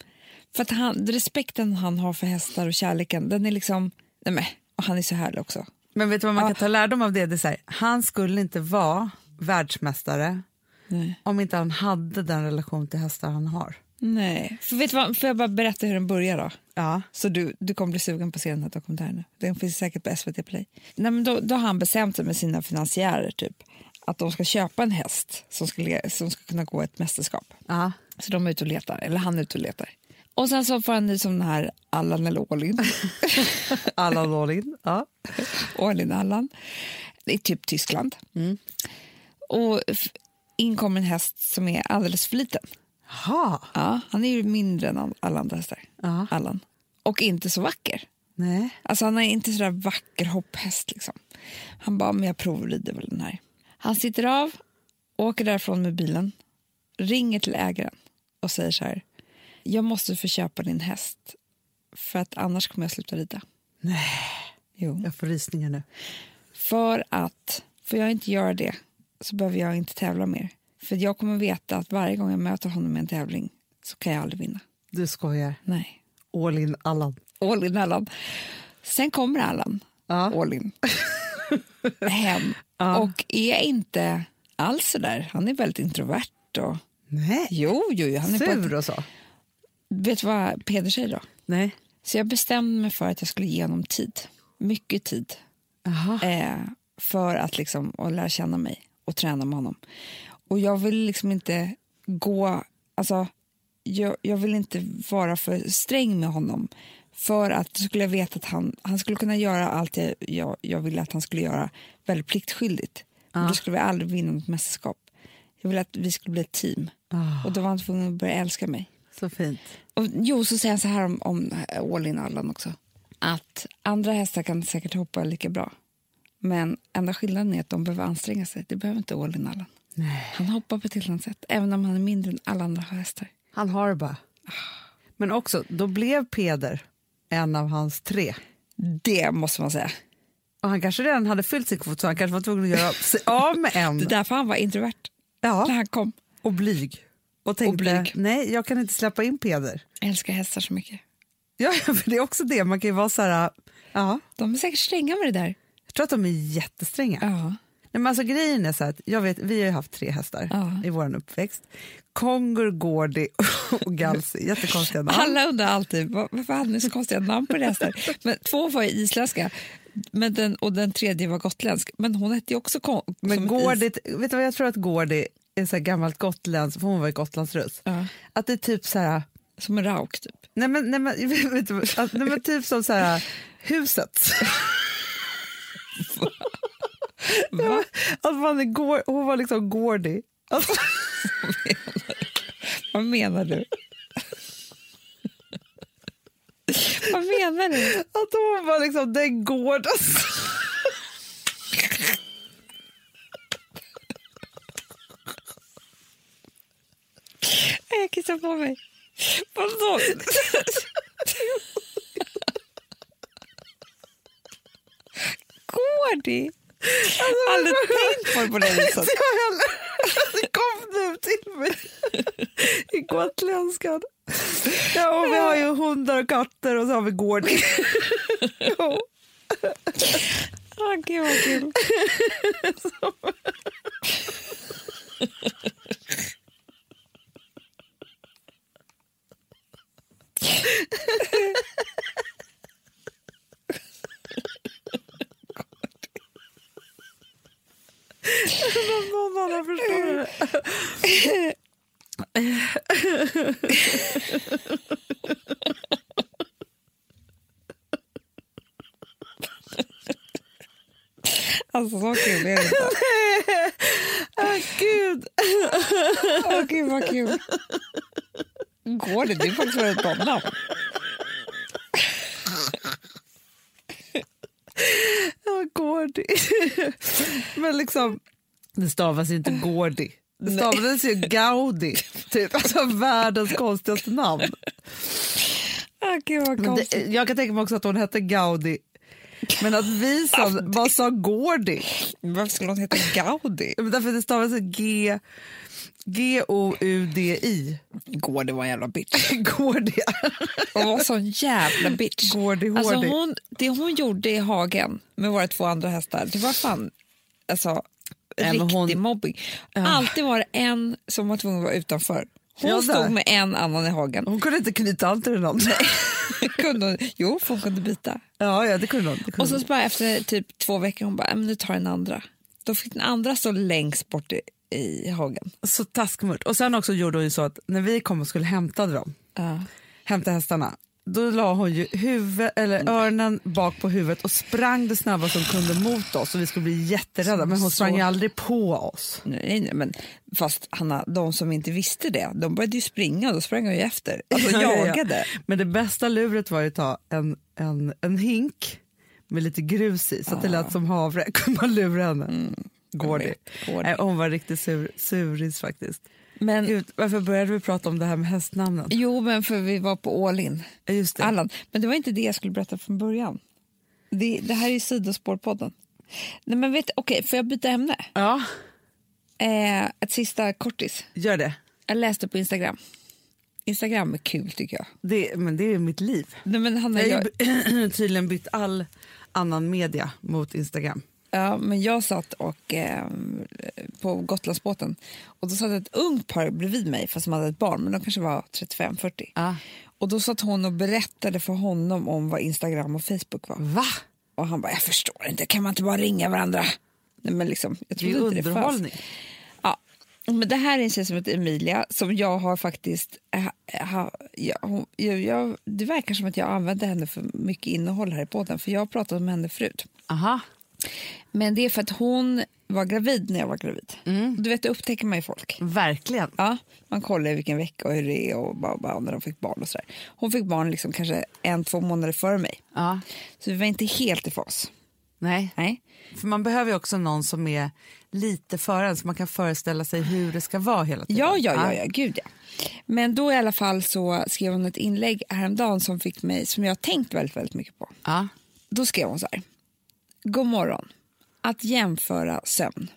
för att han, respekten han har för hästar och kärleken, den är liksom, nej men, och han är så härlig också. Men vet du vad man Ja. kan ta lärdom av det? det är här, han skulle inte vara världsmästare Nej. om inte han hade den relation till hästar han har. Nej. För vet du vad, får jag bara berätta hur den börjar då? Ja. Så du, du kommer bli sugen på att se den här dokumentären. Den finns säkert på SVT Play. Nej, men då, då har han bestämt sig med sina finansiärer typ, att de ska köpa en häst som ska, som ska kunna gå ett mästerskap. Ja. Så de är ute och letar, eller han är ute och letar. Och sen så får han ny som den här Allan eller Ålin. Allan All In. Ja. Ålin Allan. Det är typ Tyskland. Och f- in kommer en häst som är alldeles för liten. Jaha. Ja, han är ju mindre än all- alla andra hästar. Ja. Allan. Och inte så vacker. Nej. Alltså han är inte sådär vacker hopphäst liksom. Han bara, men jag provrider väl den här. Han sitter av, åker därifrån med bilen, ringer till ägaren och säger så här. Jag måste få köpa din häst för att annars kommer jag sluta rida. Nej. Jo. Jag får rysningar nu. För att, får jag inte göra det så behöver jag inte tävla mer. För jag kommer veta att varje gång jag möter honom i en tävling så kan jag aldrig vinna. Du skojar. Nej. All In Allan. All in Allan. Sen kommer Allan, Ja. all in, hem Ja. och är inte alls så där. Han är väldigt introvert. Och, Nej. jo, jo, jo, han är Sur ett, och så? Vet du vad Peder säger då? Nej. Så jag bestämde mig för att jag skulle ge honom tid. Mycket tid. Eh, för att liksom, att lära känna mig och träna med honom. Och jag vill liksom inte gå... Alltså, jag, jag vill inte vara för sträng med honom. För att då skulle jag veta att han, han skulle kunna göra allt jag, jag, jag ville att han skulle göra väldigt pliktskyldigt. Men då skulle vi aldrig vinna något mästerskap. Jag ville att vi skulle bli ett team. Ah, Och då var han tvungen att börja älska mig. så fint. Och, jo, så säger han så här om, om All in Allan också. Att andra hästar kan säkert hoppa lika bra. Men enda skillnaden är att de behöver anstränga sig. Det behöver inte All in Allan. Nej. Han hoppar på ett helt annat sätt, även om han är mindre än alla andra hästar. Han har det bara. Men också, då blev Peder en av hans tre. Det måste man säga. Och han kanske redan hade fyllt sin kvot så han kanske var tvungen att göra sig av med en. Det är därför han var introvert när Ja, han kom. och blyg. Och tänkte, blyg. nej jag kan inte släppa in Peder. Jag älskar hästar så mycket. Ja, för det är också det, man kan vara så här, ja, De är säkert stränga med det där. jag tror att de är jättestränga. Ja. Nej, men alltså, grejen är så att jag vet, vi har ju haft tre hästar Ja. i vår uppväxt. Kongur, Gordy och Galsi. Jättekonstiga namn. Alla undrar alltid var- varför hade ni så konstiga namn på hästar. Men två var isländska men den, och den tredje var gotländsk. Men hon hette ju också kon, Men Gordy, is- vet du vad jag tror att Gordy är så gammalt gotländskt, för hon var ju gotlandsruss. Ja, Att det är typ så här, som en rauk typ. nej men, nej men, vet du, att, nej men typ som så här, huset. Va? Att man är Gor- hon var liksom Gordy. Alltså, Vad menar du? Vad menar du? att hon var liksom den gården. Jag kissar på mig. Vadå? Går det? Aldrig tänkt på det på det viset. Det kom nu till mig i gotländskan. Ja, och vi har ju hundar och katter och så har vi Gordy. Jo. Åh, gud vad kul. Någon annan förstår det. Alltså så kul är det inte. Ah, gud. Åh gud vad kul. Går det? Det är faktiskt ett bra namn. Ja, Gordy. Men liksom, det stavas inte Gordy. Det stavades ju Gaudi. Typ. Alltså världens konstigaste namn. Vad Men konstigt. det, jag kan tänka mig också att hon hette Gaudi. Men att vi sa, bara sa Gordy. Varför skulle hon heta Gaudi? Men Därför det stavas G... G-O-U-D-I. Går det var en jävla bitch. Gordy. Hon var sån jävla bitch. Gordy Alltså hon, det hon gjorde i hagen med våra två andra hästar, det var fan alltså, Nej, riktig hon- mobbing. Alltid var det en som var tvungen att vara utanför. Hon Ja, stod med en annan i hagen. Hon kunde inte knyta an till kunde hon, jo, för hon kunde bita. Ja, ja, det kunde hon. Det kunde Och så hon. bara efter typ två veckor hon bara, "Nej, men nu tar den andra. Då fick den andra stå längst bort i, i hagen. Så taskmört. Och sen också gjorde hon ju så att när vi kom och skulle hämta dem, Ja. hämta hästarna, då la hon ju huvud, eller öronen bak på huvudet och sprang det snabbast hon kunde mot oss och vi skulle bli jätterädda. Men hon sprang ju aldrig på oss. Nej, nej, men fast Hanna, de som inte visste det, de började ju springa och då sprang jag ju efter. Alltså Ja, ja, ja. jagade. Men det bästa luret var ju att ta en, en, en hink med lite grus i så att det lät som havre. kunde man lura henne. Går det? går det. Hon var riktigt sur, suris faktiskt. Men Gud, varför började vi prata om det här med hästnamnen? Jo, men för vi var på all in. Ja, Just det. Allan. Men det var inte det jag skulle berätta från början. Det, det här är ju sidospårpodden. Nej, men vet, okej, får jag byta ämne? Ja, Eh, ett sista kortis. gör det. Jag läste på Instagram. Instagram är kul tycker jag. det. Men det är mitt liv. Nej, men Hanna, Jag har jag, tydligen bytt all annan media mot Instagram. Ja, men jag satt och, eh, på Gotlandsbåten och då satt ett ungt par bredvid mig fast de hade ett barn, men de kanske var 35-40. Ja. Och då satt hon och berättade för honom om vad Instagram och Facebook var. Va? Och han bara, jag förstår inte, kan man inte bara ringa varandra? Nej, men liksom, jag Det är ju underhållning. Ja, men det här är en tjej som heter Emilia som jag har faktiskt... äh, ha, ja, hon, jag, jag, det verkar som att jag använder henne för mycket innehåll här i podden för jag har pratat med henne förut. Aha. Men det är för att hon var gravid när jag var gravid. Du vet, det upptäcker man ju folk. Verkligen. Ja, man kollar vilken vecka och hur det är och, bara, bara när de fick barn och sådär. Hon fick barn liksom kanske en, två månader före mig. Ja. Så vi var inte helt i fas. Nej. Nej. För man behöver ju också någon som är lite före en så man kan föreställa sig hur det ska vara hela tiden. Ja, ja, ja, ja, gud ja. Men då i alla fall så skrev hon ett inlägg häromdagen som fick mig, som jag har tänkt väldigt, väldigt mycket på. Ja. Då skrev hon så här. God morgon. Att jämföra sömn.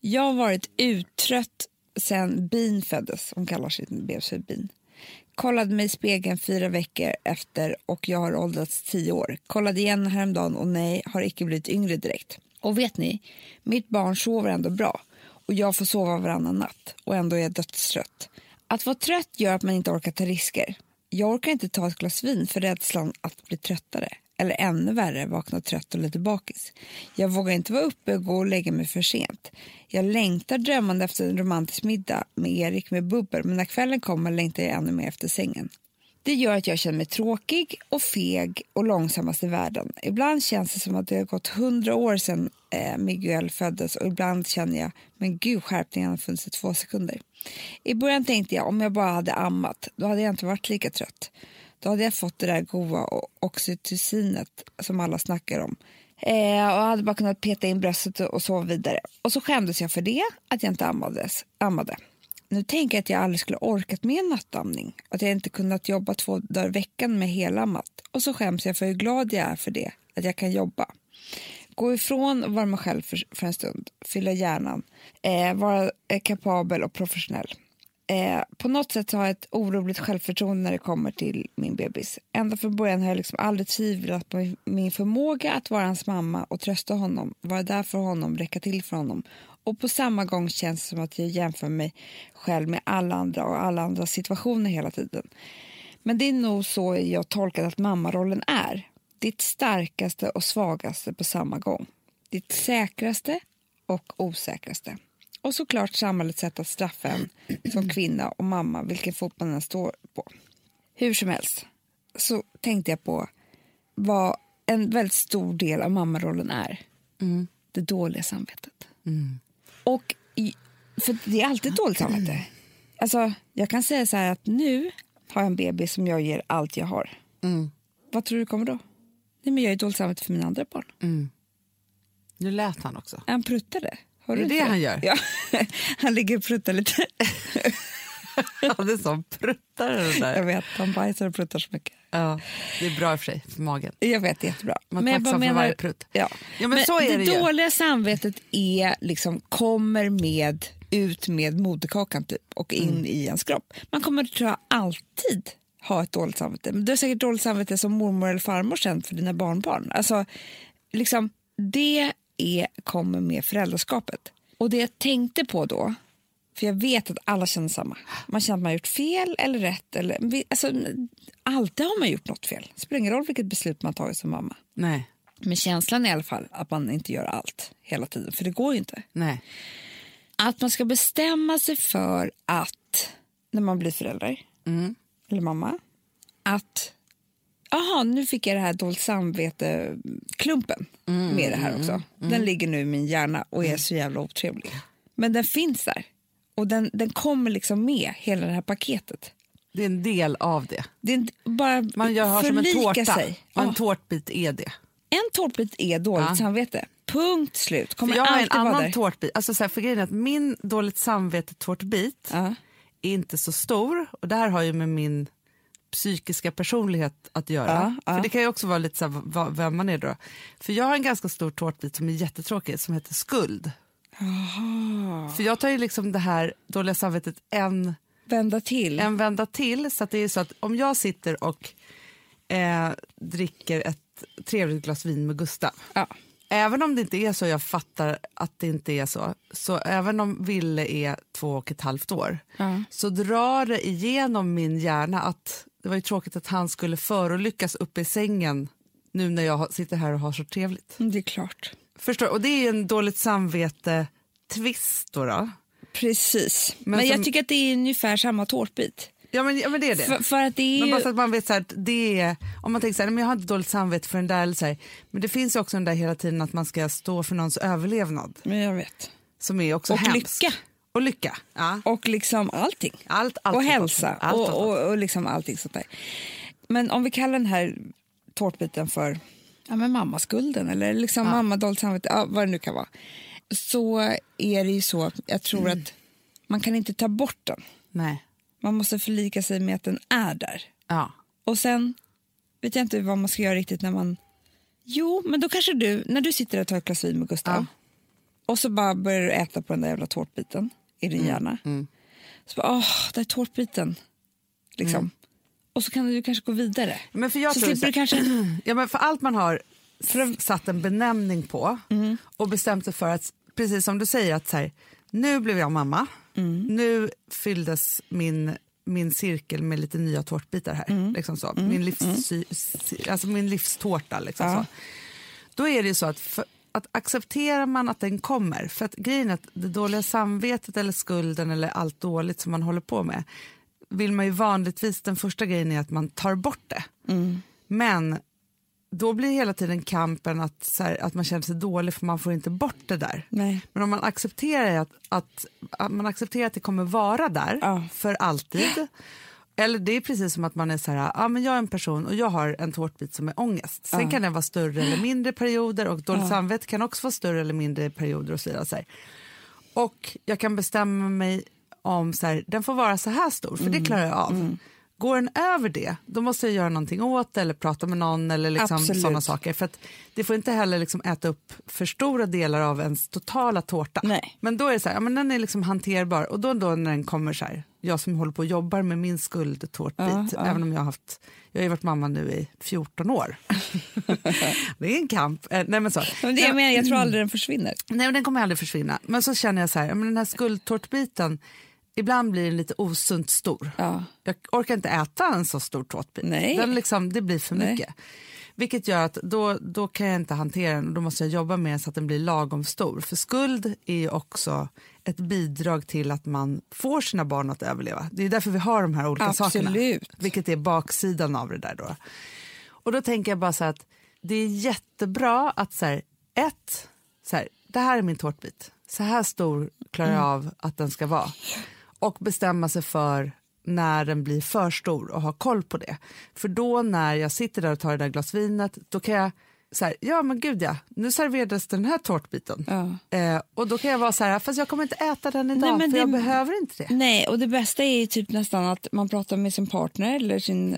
Jag har varit uttrött sen bin föddes. Hon kallar sitt bebis för bin. Kollade mig i spegeln fyra veckor efter och jag har åldrats tio år. Kollade igen häromdagen och nej, har icke blivit yngre direkt. Och vet ni, mitt barn sover ändå bra och jag får sova varannan natt och ändå är jag dödstrött. Att vara trött gör att man inte orkar ta risker. Jag orkar inte ta ett glas vin för rädslan att bli tröttare. Eller ännu värre, vakna trött och lite bakis. Jag vågar inte vara uppe och gå och lägga mig för sent. Jag längtar drömmande efter en romantisk middag med Erik med bubbel men när kvällen kommer längtar jag ännu mer efter sängen. Det gör att jag känner mig tråkig och feg och långsammast i världen. Ibland känns det som att det har gått hundra år sedan eh, Miguel föddes och ibland känner jag, men gud skärpningen har funnits i två sekunder. I början tänkte jag om jag bara hade ammat, då hade jag inte varit lika trött. Då hade jag fått det där goa oxytocinet som alla snackar om. Eh, och hade bara kunnat peta in bröstet och sova vidare. Och så skämdes jag för det, att jag inte ammades, ammade. Nu tänker jag att jag aldrig skulle orkat med en nattamning. Att jag inte kunnat jobba två dagar i veckan med helammat. Och så skäms jag för hur glad jag är för det, att jag kan jobba. Gå ifrån och vara mig själv för, för en stund, fylla hjärnan, eh, vara eh, kapabel och professionell. Eh, på något sätt så har jag ett oroligt självförtroende när det kommer till min bebis. Ända från början har jag liksom aldrig tvivlat på min förmåga att vara hans mamma och trösta honom, vara där för honom, räcka till för honom. Och på samma gång känns det som att jag jämför mig själv med alla andra och alla andra situationer hela tiden. Men det är nog så jag tolkat att mammarollen är. Ditt starkaste och svagaste på samma gång. Ditt säkraste och osäkraste. Och såklart samhällets sätt att straffa en som kvinna och mamma, vilken fot man än står på. Hur som helst så tänkte jag på vad en väldigt stor del av mammarollen är. Det dåliga samvetet. Och i, för det är alltid dåligt samvete. Alltså, jag kan säga så här att nu har jag en bebis som jag ger allt jag har. Vad tror du kommer då? Nej, men jag är dåligt samvete för mina andra barn. Nu lät han också. Han pruttade. Har Det är det han gör? Ja, han ligger och pruttar lite. Det är som pruttar det Jag där. vet, han bajsar och pruttar så mycket. Ja, det är bra för sig för magen. Jag vet, det är jättebra. Man är jag tacksam för varje prutt. Ja. Ja, men så är det ju. dåliga samvetet är liksom, kommer med ut med moderkakan typ, och in Mm. i ens kropp. Man kommer tror jag, alltid ha ett dåligt samvete. Men du har säkert dåligt samvete som mormor eller farmor känt för dina barnbarn. Alltså, liksom, det är, kommer med föräldraskapet. Och det jag tänkte på då, för jag vet att alla känner samma. Man känner att man har gjort fel eller rätt. Eller, alltså, alltid har man gjort något fel. Det spelar ingen roll vilket beslut man tagit som mamma. Nej, Men känslan är i alla fall att man inte gör allt hela tiden, för det går ju inte. nej. Att man ska bestämma sig för att, när man blir förälder, eller mamma, att Jaha, nu fick jag det här dåligt samvete-klumpen med det här också. Den ligger nu i min hjärna och är så jävla otrevlig. Men den finns där. Och den, den kommer liksom med, hela det här paketet. Det är en del av det. Det är bara Man gör har som en tårta sig. och en Ja. tårtbit är det. En tårtbit är dåligt Ja. samvete. Punkt slut. Kommer För jag har en annan tårtbit. Alltså så här, för grejen att min dåligt samvete-tårtbit Ja. är inte så stor. Och det här har ju med min psykiska personlighet att göra. Ja. För det kan ju också vara lite så här, vem man är då. För jag har en ganska stor tårtbit som är jättetråkig som heter skuld. För jag tar ju liksom det här dåliga samvetet en, Vända till. en vända till. Så att det är så att om jag sitter och eh, dricker ett trevligt glas vin med Gustav. Ja. Även om det inte är så, jag fattar att det inte är så, så även om Ville är två och ett halvt år, Ja. så drar det igenom min hjärna att det var ju tråkigt att han skulle förolyckas uppe i sängen nu när jag sitter här och har så trevligt. Det är klart. Förstår? Och det är ju en dåligt samvete-twist då. då. Precis. Men, Men jag som- tycker att det är ungefär samma tårtbit. Ja men, ja, men det är det. För, för att det är Men ju... bara så att man vet så här, det är, om man tänker så här, "Nej, men jag har inte dåligt samvete för den där, eller så här, men det finns ju också den där hela tiden att man ska stå för någons överlevnad Men jag vet. som är också Och hemsk. lycka. Och lycka. Ja. Och liksom allting. Allt, allt och hälsa. Allt och, sånt. och, och liksom allting sånt där. Men om vi kallar den här tårtbiten för ja, men mammaskulden eller liksom mamma dåligt samvete, ja, vad det nu kan vara. Så är det ju så att jag tror att man kan inte ta bort den. Nej. Man måste förlika sig med att den är där. Ja. Och sen vet jag inte vad man ska göra riktigt när man... Jo, men då kanske du, när du sitter och tar ett glas vin med Gustav och så bara börjar du äta på den där jävla tårtbiten i din hjärna. Så bara, åh, där är tårtbiten. Liksom. Och så kan du kanske gå vidare. Men för jag så tror slipper du så kanske... Ja, men för allt man har satt en benämning på och bestämt sig för att, precis som du säger, att så här, nu blev jag mamma, nu fylldes min, min cirkel med lite nya tårtbitar här. Liksom så. Min, livs, alltså min livstårta. Liksom så. Då är det ju så att, för, att accepterar man att den kommer, för att grejen att det dåliga samvetet eller skulden eller allt dåligt som man håller på med vill man ju vanligtvis, den första grejen är att man tar bort det. Men då blir hela tiden kampen att, så här, att man känner sig dålig för man får inte bort det där. Nej. Men om man accepterar att, att, att, man accepterar att det kommer vara där Ja. för alltid. Eller det är precis som att man är så här, ja, men jag är en person och jag har en tårtbit som är ångest. Sen kan den vara större eller mindre perioder och dåligt samvete kan också vara större eller mindre perioder och så vidare. Och jag kan bestämma mig om så här, den får vara så här stor, för Mm. det klarar jag av. Går den över det, då måste jag göra någonting åt det eller prata med någon eller liksom sådana saker. För det får inte heller liksom äta upp för stora delar av ens totala tårta. Nej. Men då är det så här, ja, men den är liksom hanterbar och då, då när den kommer så här, jag som håller på och jobbar med min skuldtårtbit, Ja, ja. även om jag har haft, jag har varit mamma nu i 14 år. det är en kamp. Eh, nej men så. Men det jag menar, jag tror aldrig den försvinner. Nej, men den kommer aldrig försvinna. Men så känner jag så här, men den här skuldtårtbiten, ibland blir den lite osunt stor. Ja. Jag orkar inte äta en så stor tårtbit. Nej. Den liksom, det blir för Nej. mycket. Vilket gör att då, då kan jag inte hantera den och då måste jag jobba med så att den blir lagom stor. För skuld är ju också ett bidrag till att man får sina barn att överleva. Det är därför vi har de här olika sakerna. Absolut. Vilket är baksidan av det där då. Och då tänker jag bara så att det är jättebra att så här, ett, så här, det här är min tårtbit. Så här stor klarar jag av att den ska vara. Och bestämma sig för när den blir för stor och ha koll på det. För då när jag sitter där och tar det där glas vinet, då kan jag så här, ja men gud ja, nu serverades den här tårtbiten. Ja. Eh, och då kan jag vara så här, fast jag kommer inte äta den idag Nej, men för jag det- behöver inte det. Nej, och det bästa är typ nästan att man pratar med sin partner eller sin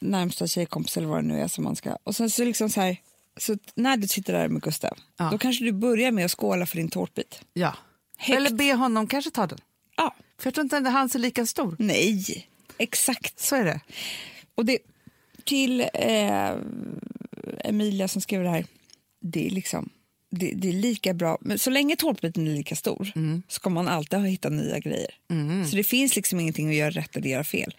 närmsta tjejkompis eller vad det nu är som man ska. Och sen så liksom så här, så när du sitter där med Gustav, Ja. då kanske du börjar med att skåla för din tårtbit. Ja. Högt. Eller be honom kanske ta den. Ja. För jag tror inte att hans är lika stor. Nej, exakt. Så är det. Och det, till eh, Emilia som skrev det här, det är liksom det, det är lika bra, men så länge tårtbiten är lika stor så kommer man alltid ha hittat nya grejer. Så det finns liksom ingenting att göra rätt eller göra fel.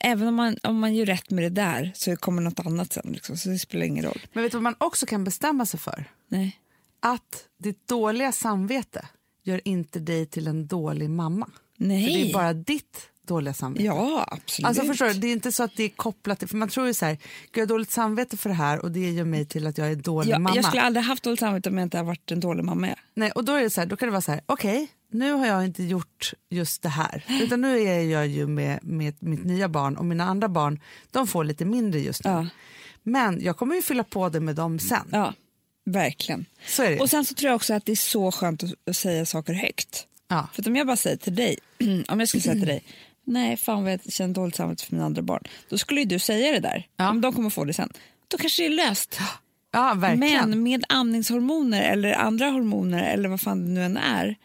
Även om man, om man gör rätt med det där så kommer något annat sen, liksom, så det spelar ingen roll. Men vet du vad man också kan bestämma sig för? Nej. Att ditt dåliga samvete gör inte dig till en dålig mamma. Nej. För det är bara ditt dåliga samvete. Ja, absolut. Alltså förstår du, det är inte så att det är kopplat till, för man tror ju så här, jag har dåligt samvete för det här och det gör mig till att jag är dålig jag, mamma. jag skulle aldrig haft dåligt samvete om jag inte hade varit en dålig mamma. Nej, och då är det så här, då kan det vara så här, okej, nu har jag inte gjort just det här, utan nu är jag ju med, med mitt nya barn och mina andra barn, de får lite mindre just nu. Ja. Men jag kommer ju fylla på det med dem sen. Ja, verkligen. Så är det. Och sen så tror jag också att det är så skönt att säga saker högt. Ja. För om jag bara säger till dig, om jag skulle säga till dig, nej fan vad jag känner dåligt samvete för mina andra barn. Då skulle ju du säga det där, Ja. om de kommer få det sen. Då kanske det är löst. ja. Men med andningshormoner eller andra hormoner eller vad fan det nu än är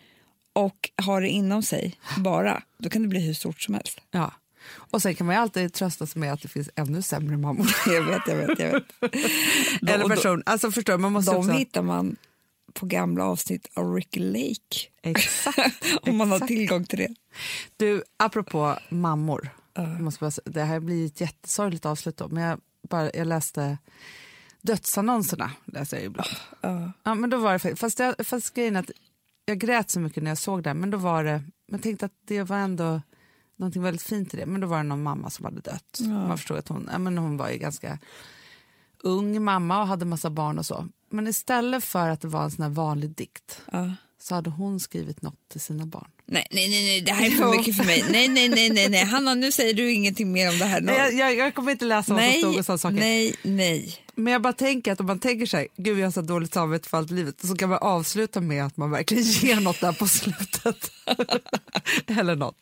och har det inom sig bara, då kan det bli hur stort som helst. Ja. Och sen kan man ju alltid trösta sig med att det finns ännu sämre mammor. Jag vet, jag vet, jag vet. Eller person. Alltså förstår man måste De också... hittar man på gamla avsnitt av Ricky Lake. Exakt. om man har exakt. tillgång till det. Du, apropå mammor. Jag måste bara, det här blir ett jättesorgligt avslut då, men jag, bara, jag läste dödsannonserna. Läser jag ibland. Ja. Ja, men då var det, fast, jag, fast grejen att jag grät så mycket när jag såg det, men då var det, jag tänkte att det var ändå någonting väldigt fint i det, men då var det någon mamma som hade dött. Man förstod att hon, ja, men hon var ju ganska ung mamma och hade massa barn och så. Men istället för att det var en sån här vanlig dikt Ja. så hade hon skrivit något till sina barn. Nej, nej, nej, nej, det här är för mycket för mig. Nej, nej, nej, nej, nej. Hanna, nu säger du ingenting mer om det här. Nej, jag, jag, jag kommer inte läsa vad som stod och sådana saker. nej, nej. Men jag bara tänker att om man tänker sig, gud jag har så dåligt samvete för allt livet, så kan man avsluta med att man verkligen ger något där på slutet. Eller något.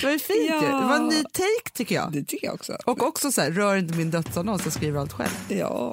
Det var ju fint ju. Det var en ny take tycker jag. Det tycker jag också. Och också så här, rör inte min dödsannons, jag skriver allt själv. Ja.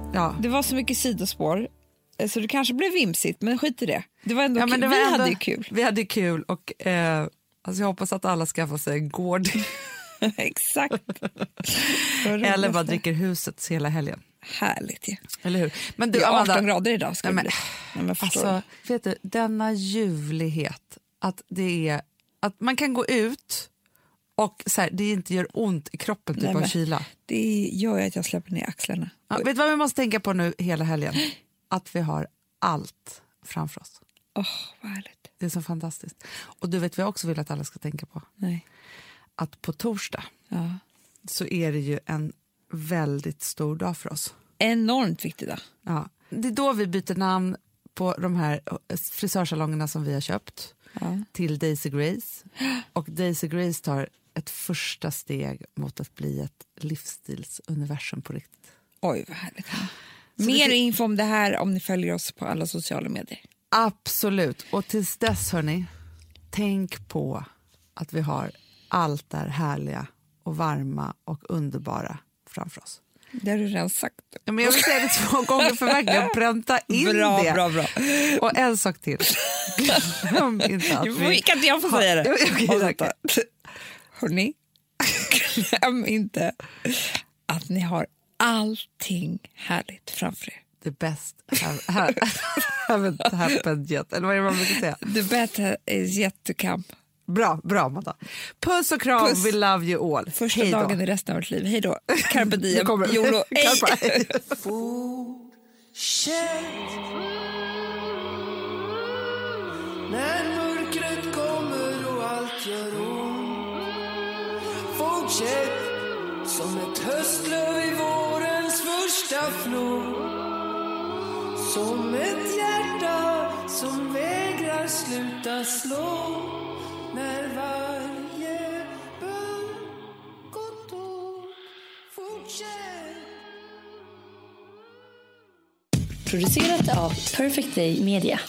Ja. Det var så mycket sidospår. eh, Så det kanske blev vimsigt, men skit i det. Det var ändå Ja, men det var Vi ändå- hade ju kul. Vi hade kul och eh, alltså jag hoppas att alla skaffar sig en gård Exakt. eller bara dricker husets hela helgen. Härligt ju. Eller hur? Men du, Det är 18 Amanda, grader idag. Ska Nej, men-. Nej, Alltså, vet du, denna ljuvlighet, att det är att man kan gå ut och så här, det inte gör ont i kroppen typ Nej, av kyla. Det gör att jag släpper ner axlarna. Ja, vet du vad vi måste tänka på nu hela helgen? Att vi har allt framför oss. Åh, vad härligt. Det är så fantastiskt. Och du vet vad jag också vill att alla ska tänka på? Nej. Att på torsdag Ja. så är det ju en väldigt stor dag för oss. Enormt viktig dag. Ja. Det är då vi byter namn på de här frisörsalongerna som vi har köpt Ja. till Daisy Grace. Och Daisy Grace tar ett första steg mot att bli ett livsstilsuniversum på riktigt. Oj, vad härligt. Mer det- info om det här om ni följer oss på alla sociala medier. Absolut. Och tills dess, hörni, tänk på att vi har allt det här härliga och varma och underbara framför oss. Det har du redan sagt. Ja, men jag vill säga det två gånger för verkligen pränta in bra, det. bra, bra. Och en sak till. Glöm inte att vi... Kan inte jag få säga det? Tack. vänta. Hörni, glöm inte att ni har allting härligt framför er. The best have, have, haven't happened yet. Eller vad är det man brukar säga? The better is yet to come. Bra, bra Amanda. Puss och kram, Puss. we love you all. Första Hej då. dagen i resten av vårt liv. Hej då. Carpe diem. YOLO. När mörkret kommer och allt gör Fortsätt som ett höstlöv i vårens första flod Som ett hjärta som vägrar sluta slå. När varje bön gått åt Fortsätt. Producerat av Perfect Day Media.